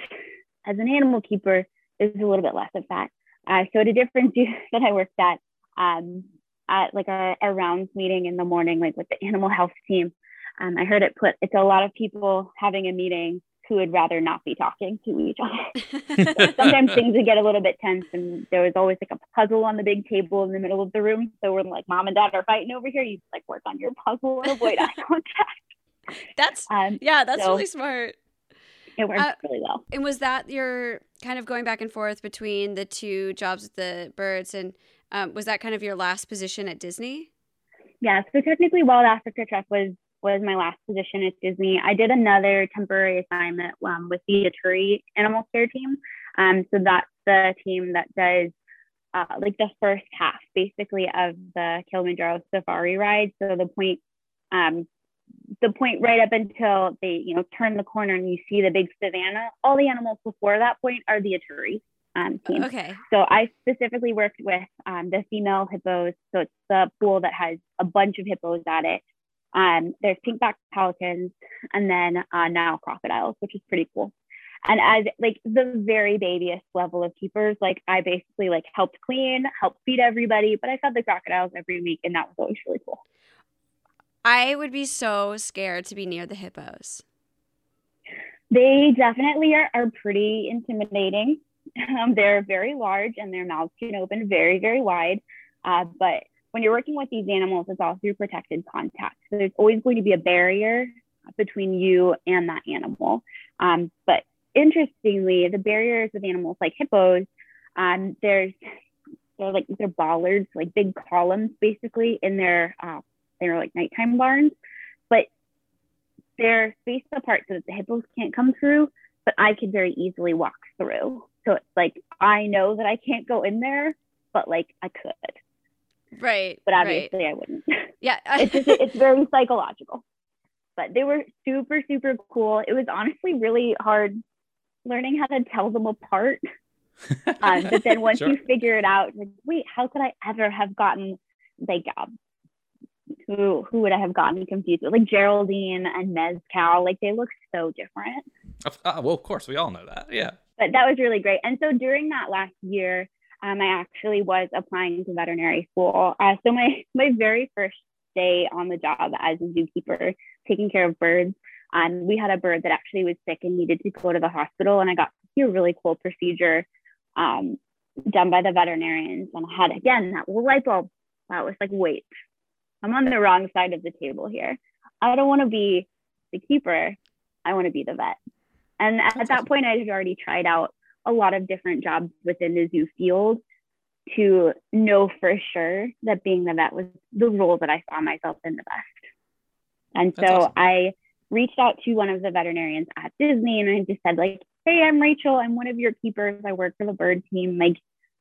as an animal keeper, there's a little bit less of that. Uh, so at a different zoo that I worked at, um, at like a, a rounds meeting in the morning, like with the animal health team. Um, I heard it put, it's a lot of people having a meeting who would rather not be talking to each other. Sometimes things would get a little bit tense, and there was always like a puzzle on the big table in the middle of the room. So when like mom and dad are fighting over here, you like work on your puzzle and avoid eye contact. That's um, yeah, that's so really smart. It works uh, really well. And was that your kind of going back and forth between the two jobs with the birds, and um, was that kind of your last position at Disney? Yeah, so technically, Wild Africa Trek was was my last position at Disney. I did another temporary assignment um, with the Ituri Animal Care team. Um, so that's the team that does uh, like the first half basically of the Kilimanjaro safari ride. So the point, um, the point right up until they, you know, turn the corner and you see the big savannah. All the animals before that point are the Ituri um, team. Okay. So I specifically worked with um, the female hippos. So it's the pool that has a bunch of hippos at it. Um, there's pinkback pelicans and then uh, now crocodiles, which is pretty cool. And as like the very babyest level of keepers, like I basically like helped clean, helped feed everybody, but I fed the crocodiles every week, and that was always really cool. I would be so scared to be near the hippos. They definitely are, are pretty intimidating. Um, they're very large and their mouths can open very, very wide. Uh, but when you're working with these animals, it's all through protected contact. So there's always going to be a barrier between you and that animal. Um, but interestingly, the barriers of animals like hippos, um, there's they're like they're bollards, like big columns, basically in their uh, they're like nighttime barns, but they're spaced apart so that the hippos can't come through, but I could very easily walk through. So it's like I know that I can't go in there, but like I could. Right. But obviously right. I wouldn't. Yeah. it's just, it's very psychological. But they were super, super cool. It was honestly really hard learning how to tell them apart. um, but then once sure. you figure it out, like, wait, how could I ever have gotten like um, who who would I have gotten confused with? Like Geraldine and Mezcal, like they look so different. Uh, well, of course, we all know that. Yeah. But that was really great. And so during that last year, um, I actually was applying to veterinary school. Uh, so my my very first day on the job as a zookeeper, taking care of birds, um, we had a bird that actually was sick and needed to go to the hospital, and I got to see a really cool procedure um, done by the veterinarians, and I had again that light bulb. That was like, wait, I'm on the wrong side of the table here. I don't want to be the keeper. I want to be the vet. And at that point, I had already tried out a lot of different jobs within the zoo field to know for sure that being the vet was the role that I saw myself in the best. And so awesome. I reached out to one of the veterinarians at Disney and I just said, like, hey, I'm Rachel. I'm one of your keepers. I work for the bird team. Like,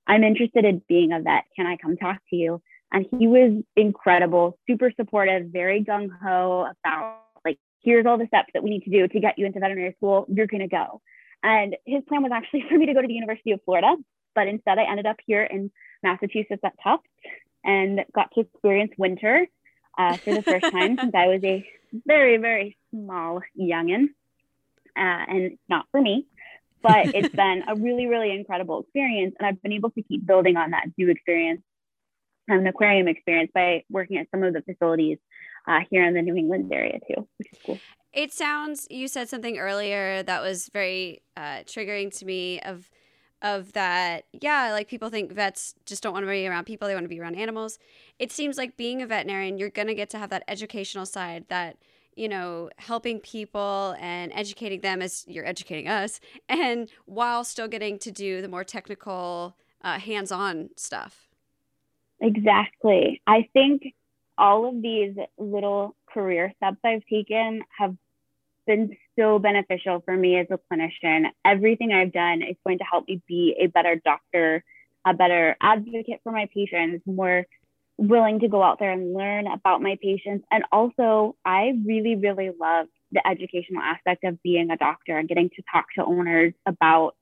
I'm interested in being a vet. Can I come talk to you? And he was incredible, super supportive, very gung ho about here's all the steps that we need to do to get you into veterinary school. You're going to go. And his plan was actually for me to go to the University of Florida, but instead I ended up here in Massachusetts at Tufts and got to experience winter uh, for the first time since I was a very, very small youngin. Uh, and not for me, but it's been a really, really incredible experience. And I've been able to keep building on that zoo experience and an aquarium experience by working at some of the facilities uh, here in the New England area too, which is cool. It sounds you said something earlier that was very uh, triggering to me of of that yeah like people think vets just don't want to be around people they want to be around animals. It seems like being a veterinarian you're going to get to have that educational side that you know helping people and educating them as you're educating us and while still getting to do the more technical uh, hands-on stuff. Exactly. I think all of these little career steps i've taken have been so beneficial for me as a clinician. Everything I've done is going to help me be a better doctor, a better advocate for my patients, more willing to go out there and learn about my patients. And also, I really, really love the educational aspect of being a doctor and getting to talk to owners about,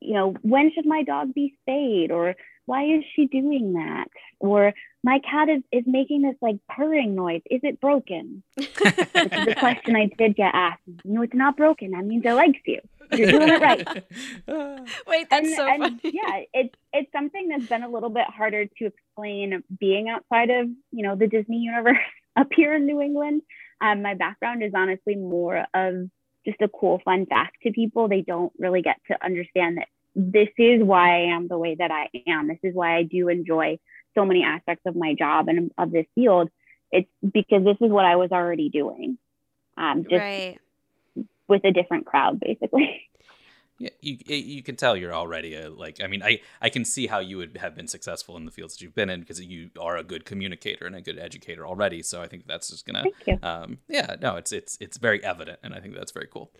you know, when should my dog be spayed or why is she doing that? Or my cat is, is making this like purring noise. Is it broken? Which is the question I did get asked. No, it's not broken. That means it likes you. You're doing it right. Wait, that's and, so and funny. Yeah, it's it's something that's been a little bit harder to explain being outside of, you know, the Disney universe up here in New England. Um, my background is honestly more of just a cool fun fact to people. They don't really get to understand that this is why I am the way that I am. This is why I do enjoy so many aspects of my job and of this field. It's because this is what I was already doing, um, just right. with a different crowd, basically. Yeah, you you can tell you're already a like. I mean, I I can see how you would have been successful in the fields that you've been in because you are a good communicator and a good educator already. So I think that's just gonna. Thank you. Um, yeah, no, it's it's it's very evident, and I think that's very cool.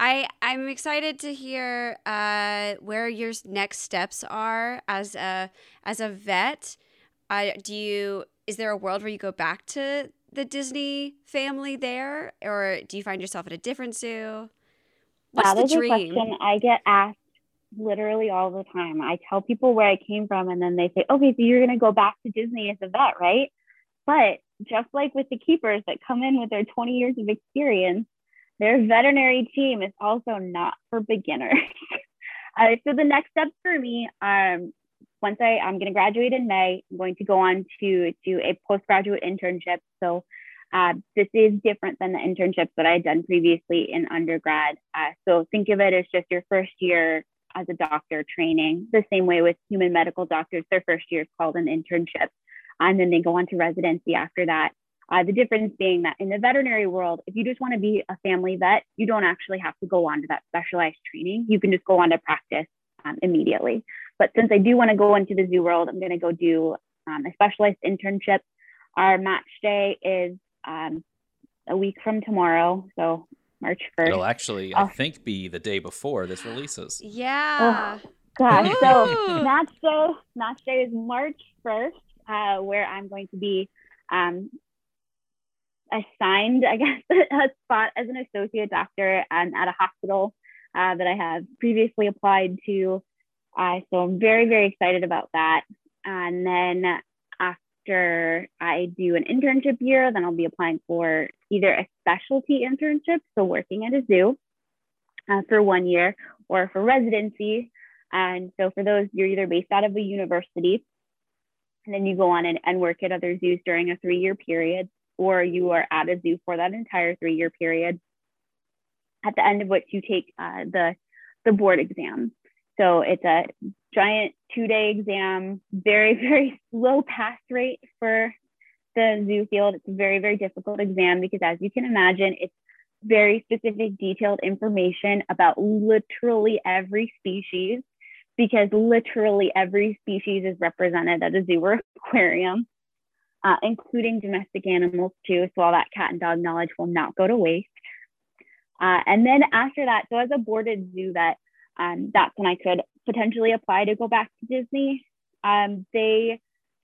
I I'm excited to hear uh, where your next steps are as a as a vet. Uh, do you is there a world where you go back to the Disney family there, or do you find yourself at a different zoo? What's that the is dream? a question I get asked literally all the time. I tell people where I came from, and then they say, "Okay, so you're going to go back to Disney as a vet, right?" But just like with the keepers that come in with their 20 years of experience, their veterinary team is also not for beginners. uh, so the next steps for me, um, once I I'm going to graduate in May, I'm going to go on to do a postgraduate internship. So uh, this is different than the internships that I had done previously in undergrad. Uh, so think of it as just your first year as a doctor training, the same way with human medical doctors, their first year is called an internship. And then they go on to residency after that. Uh, the difference being that in the veterinary world, if you just want to be a family vet, you don't actually have to go on to that specialized training. You can just go on to practice um, immediately. But since I do want to go into the zoo world, I'm going to go do um, a specialized internship. Our match day is um, a week from tomorrow, so March 1st. It'll actually, I think, be the day before this releases. Yeah. Gosh, so match day, match day is March 1st, uh, where I'm going to be um, assigned, I guess, a spot as an associate doctor um, at a hospital uh, that I have previously applied to. Uh, so I'm very, very excited about that. And then after I do an internship year, then I'll be applying for either a specialty internship, so working at a zoo uh, for one year, or for residency. And so for those, you're either based out of a university, and then you go on and, and work at other zoos during a three year period, or you are at a zoo for that entire three year period, at the end of which you take uh, the, the board exam. So it's a giant two day exam, very, very low pass rate for the zoo field. It's a very, very difficult exam because, as you can imagine, it's very specific, detailed information about literally every species because literally every species is represented at a zoo or aquarium, uh, including domestic animals too. So all that cat and dog knowledge will not go to waste. Uh, and then after that, so as a boarded zoo vet, um, that's when I could potentially apply to go back to Disney. Um, they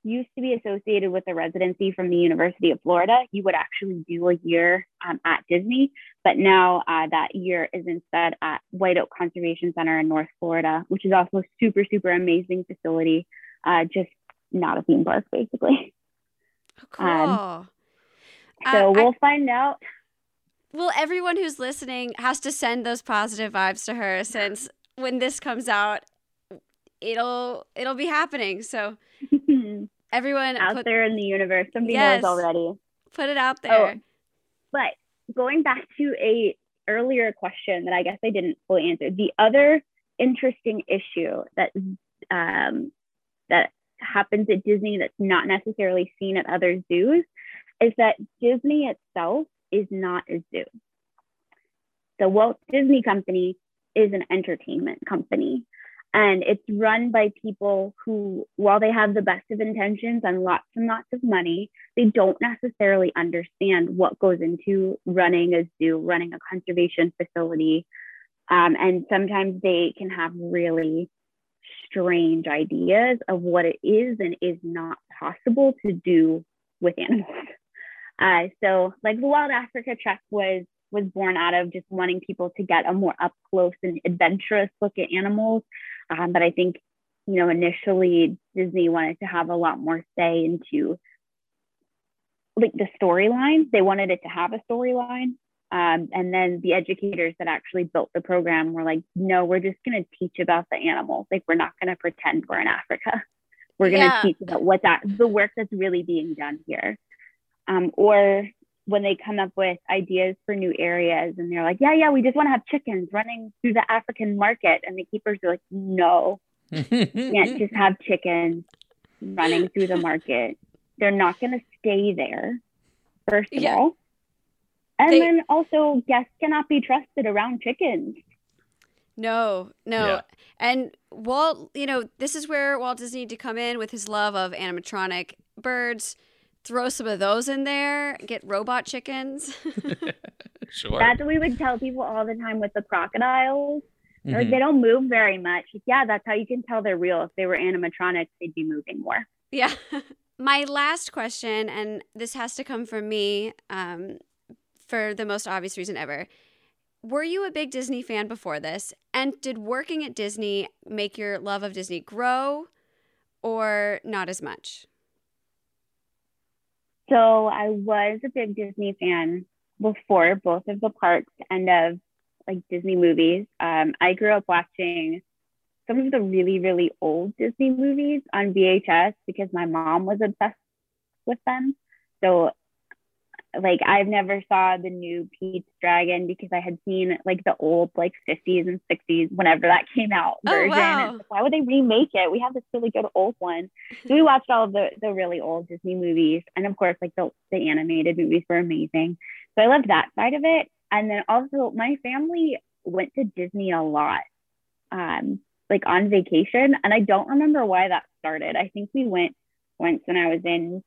used to be associated with a residency from the University of Florida. You would actually do a year um, at Disney, but now uh, that year is instead at White Oak Conservation Center in North Florida, which is also a super, super amazing facility. Uh, just not a theme park, basically. Cool. Um, Uh, So I- we'll find out. well, everyone who's listening has to send those positive vibes to her since when this comes out, it'll it'll be happening. So everyone out put, there in the universe. Somebody Yes. knows already. put it out there. But going back to a earlier question that I guess I didn't fully answer, the other interesting issue that um, that happens at Disney that's not necessarily seen at other zoos is that Disney itself is not a zoo. The Walt Disney Company is an entertainment company. And it's run by people who, while they have the best of intentions and lots and lots of money, they don't necessarily understand what goes into running a zoo, running a conservation facility. Um, and sometimes they can have really strange ideas of what it is and is not possible to do with animals. Uh, so, like the Wild Africa Trek was was born out of just wanting people to get a more up close and adventurous look at animals. Um, but I think, you know, initially Disney wanted to have a lot more say into like the storyline. They wanted it to have a storyline. Um, and then the educators that actually built the program were like, no, we're just going to teach about the animals. Like, we're not going to pretend we're in Africa. We're going to Yeah. teach about what that, the work that's really being done here. Um, or when they come up with ideas for new areas and they're like, yeah, yeah, we just want to have chickens running through the African market. And the keepers are like, no, you can't just have chickens running through the market. They're not going to stay there, first of Yeah. all. And They- then also, guests cannot be trusted around chickens. No, no. Yeah. And Walt, you know, this is where Walt Disney need to come in with his love of animatronic birds. Throw some of those in there. Get robot chickens. sure. That's what we would tell people all the time with the crocodiles. Like Mhm. they don't move very much. Yeah, that's how you can tell they're real. If they were animatronics, they'd be moving more. yeah. My last question, and this has to come from me um, for the most obvious reason ever. Were you a big Disney fan before this? And did working at Disney make your love of Disney grow or not as much? So I was a big Disney fan before both of the parks and of like Disney movies. Um, I grew up watching some of the really, really old Disney movies on VHS because my mom was obsessed with them. So like I've never saw the new Pete's Dragon because I had seen like the old like 50s and 60s whenever that came out Oh, version. wow. And why would they remake it? We have this really good old one. So we watched all of the the really old Disney movies, and of course, like the the animated movies were amazing. So I loved that side of it. And then also, my family went to Disney a lot, um, like on vacation, and I don't remember why that started. I think we went once when I was in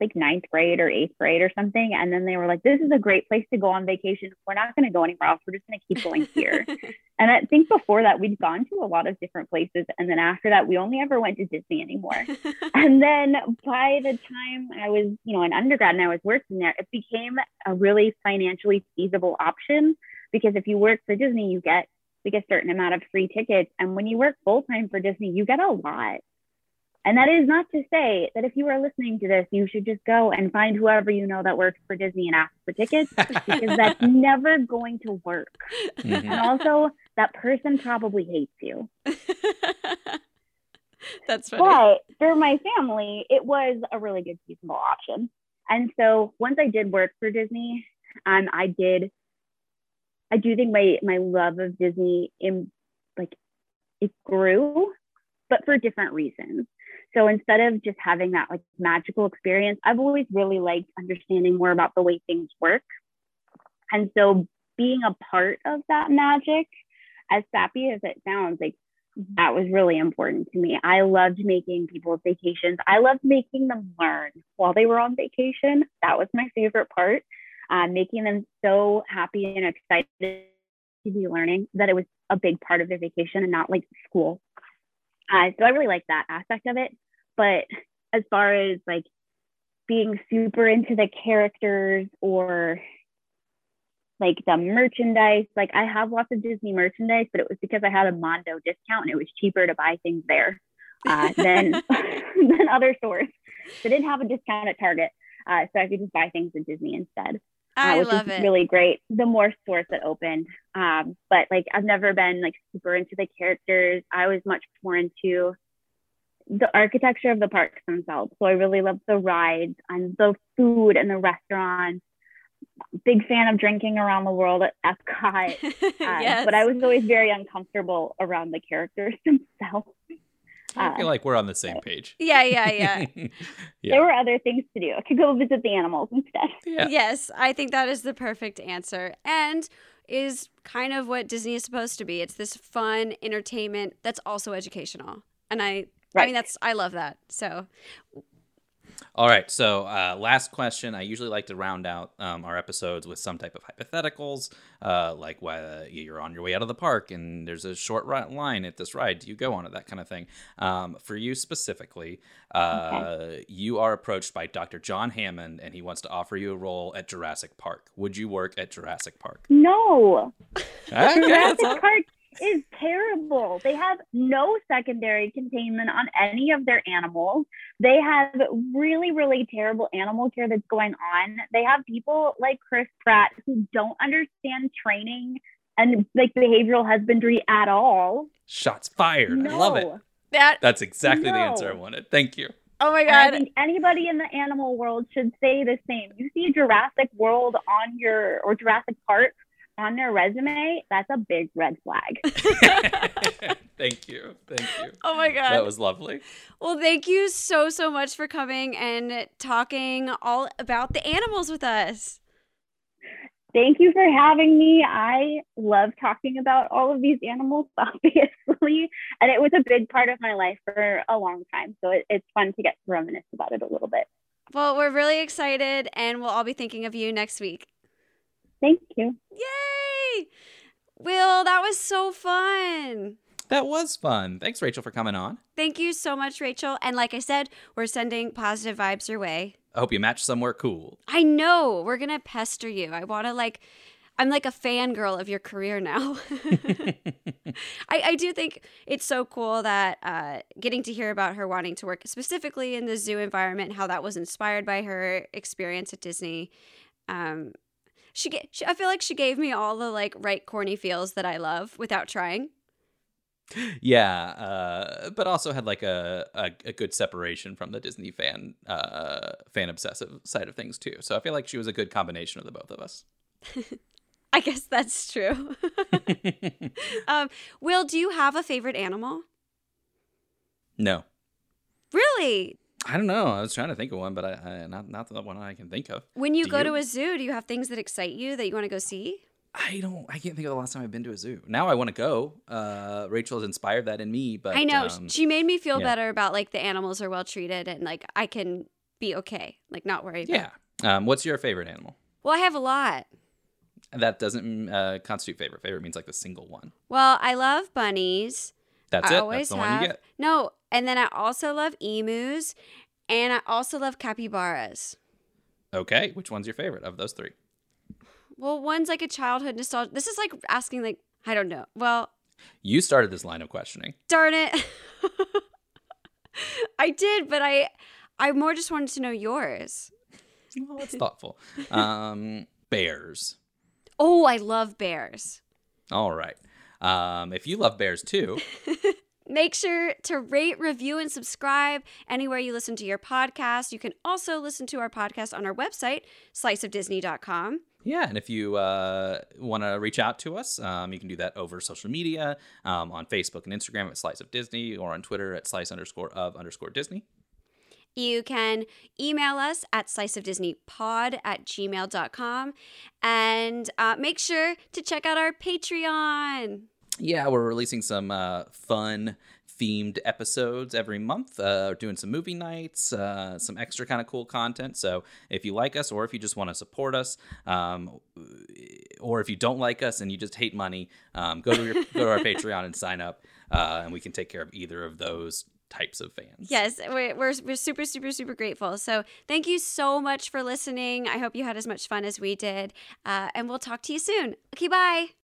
like ninth grade or eighth grade or something, and then they were like, "This is a great place to go on vacation. We're not going to go anywhere else. We're just going to keep going here." And I think before that, we'd gone to a lot of different places. And then after that, we only ever went to Disney anymore. and then by the time I was, you know, an undergrad and I was working there, it became a really financially feasible option because if you work for Disney, you get like a certain amount of free tickets. And when you work full time for Disney, you get a lot. And that is not to say that if you are listening to this, you should just go and find whoever you know that works for Disney and ask for tickets because that's never going to work. Mhm. And also, that person probably hates you. That's funny. But for my family, it was a really good feasible option. And so once I did work for Disney, um, I did. I do think my my love of Disney in like it grew, but for different reasons. So instead of just having that like magical experience, I've always really liked understanding more about the way things work. And so being a part of that magic, as sappy as it sounds, like that was really important to me. I loved making people's vacations. I loved making them learn while they were on vacation. That was my favorite part. Uh, making them so happy and excited to be learning that it was a big part of their vacation and not like school. Uh, so I really liked that aspect of it. But as far as like being super into the characters or like the merchandise. Like I have lots of Disney merchandise, but it was because I had a Mondo discount and it was cheaper to buy things there uh, than than other stores. They didn't have a discount at Target, uh, so I could just buy things at Disney instead. I uh, which love is it. really great. The more stores that opened, um, but like I've never been like super into the characters. I was much more into the architecture of the parks themselves. So I really love the rides and the food and the restaurants. Big fan of drinking around the world at Epcot. Uh, yes. But I was always very uncomfortable around the characters themselves. I feel Uh, like we're on the same page. Yeah, yeah, yeah. Yeah. There were other things to do. I could go visit the animals instead. yeah. Yes, I think that is the perfect answer. And is kind of what Disney is supposed to be. It's this fun entertainment that's also educational. And I I mean that's I love that. So All right. So, uh, last question. I usually like to round out um, our episodes with some type of hypotheticals, uh, like whether you're on your way out of the park and there's a short line at this ride. Do you go on it? That kind of thing. Um, for you specifically, uh, you are approached by Dr. John Hammond and he wants to offer you a role at Jurassic Park. Would you work at Jurassic Park? No, Okay, Jurassic Park is terrible. They have no secondary containment on any of their animals. They have really, really terrible animal care that's going on. They have people like Chris Pratt who don't understand training and like behavioral husbandry at all. Shots fired. No. I love it. that That's exactly the answer I wanted. Thank you. Oh my And I think anybody in the animal world should say the same. You see Jurassic World on your or Jurassic Park on their resume, that's a big red flag. thank you. Thank you. Oh my god. That was lovely. Well, thank you so, so much for coming and talking all about the animals with us. Thank you for having me. I love talking about all of these animals, obviously, and it was a big part of my life for a long time. So it, it's fun to get to reminisce about it a little bit. Well, we're really excited and we'll all be thinking of you next week. Thank you. Yay! Will, that was so fun. That was fun. Thanks, Rachel, for coming on. Thank you so much, Rachel. And like I said, we're sending positive vibes your way. I hope you match somewhere cool. I know. We're going to pester you. I want to, like, I'm like a fangirl of your career now. I, I do think it's so cool that uh, getting to hear about her wanting to work specifically in the zoo environment, how that was inspired by her experience at Disney. Um, she, ga- she, I feel like she gave me all the like right corny feels that I love without trying. yeah, uh, but also had like a, a, a good separation from the Disney fan uh, fan obsessive side of things too. So I feel like she was a good combination of the both of us. I guess that's true. um, Will, do you have a favorite animal? no, Really? I don't know. I was trying to think of one, but I, I not not the one I can think of. When you Do go you? to a zoo, do you have things that excite you that you want to go see? I don't. I can't think of the last time I've been to a zoo. Now I want to go. Uh, Rachel has inspired that in me, but I know um, she made me feel yeah. better about like the animals are well treated and like I can be okay, like not worried. yeah. Um, what's your favorite animal? Well, I have a lot. That doesn't uh, constitute favorite. Favorite means like the single one. Well, I love bunnies. That's I it. always That's the have. one you get. No, and then I also love emus, and I also love capybaras. Okay. Which one's your favorite of those three? Well, one's like a childhood nostalgia. This is like asking like I don't know. Well, You started this line of questioning. darn it. I did, but I I more just wanted to know yours. Well, that's thoughtful. Um, bears. Oh, I love bears. All right. Um, if you love bears too, Make sure to rate, review, and subscribe anywhere you listen to your podcast. You can also listen to our podcast on our website, sliceofdisney.com. yeah. And if you uh, want to reach out to us, um, you can do that over social media um, on Facebook and Instagram at Slice of Disney or on Twitter at Slice underscore of underscore Disney. You can email us at sliceofdisneypod at gmail.com. And uh, make sure to check out our Patreon. Yeah, we're releasing some uh, fun themed episodes every month. Uh, we're doing some movie nights, uh, some extra kind of cool content. So if you like us, or if you just want to support us, um, or if you don't like us and you just hate money, um, go to your, go to our Patreon and sign up, uh, and we can take care of either of those types of fans. Yes, we're, we're, we're super, super, super grateful. So thank you so much for listening. I hope you had as much fun as we did. Uh, and we'll talk to you soon. Okay, bye.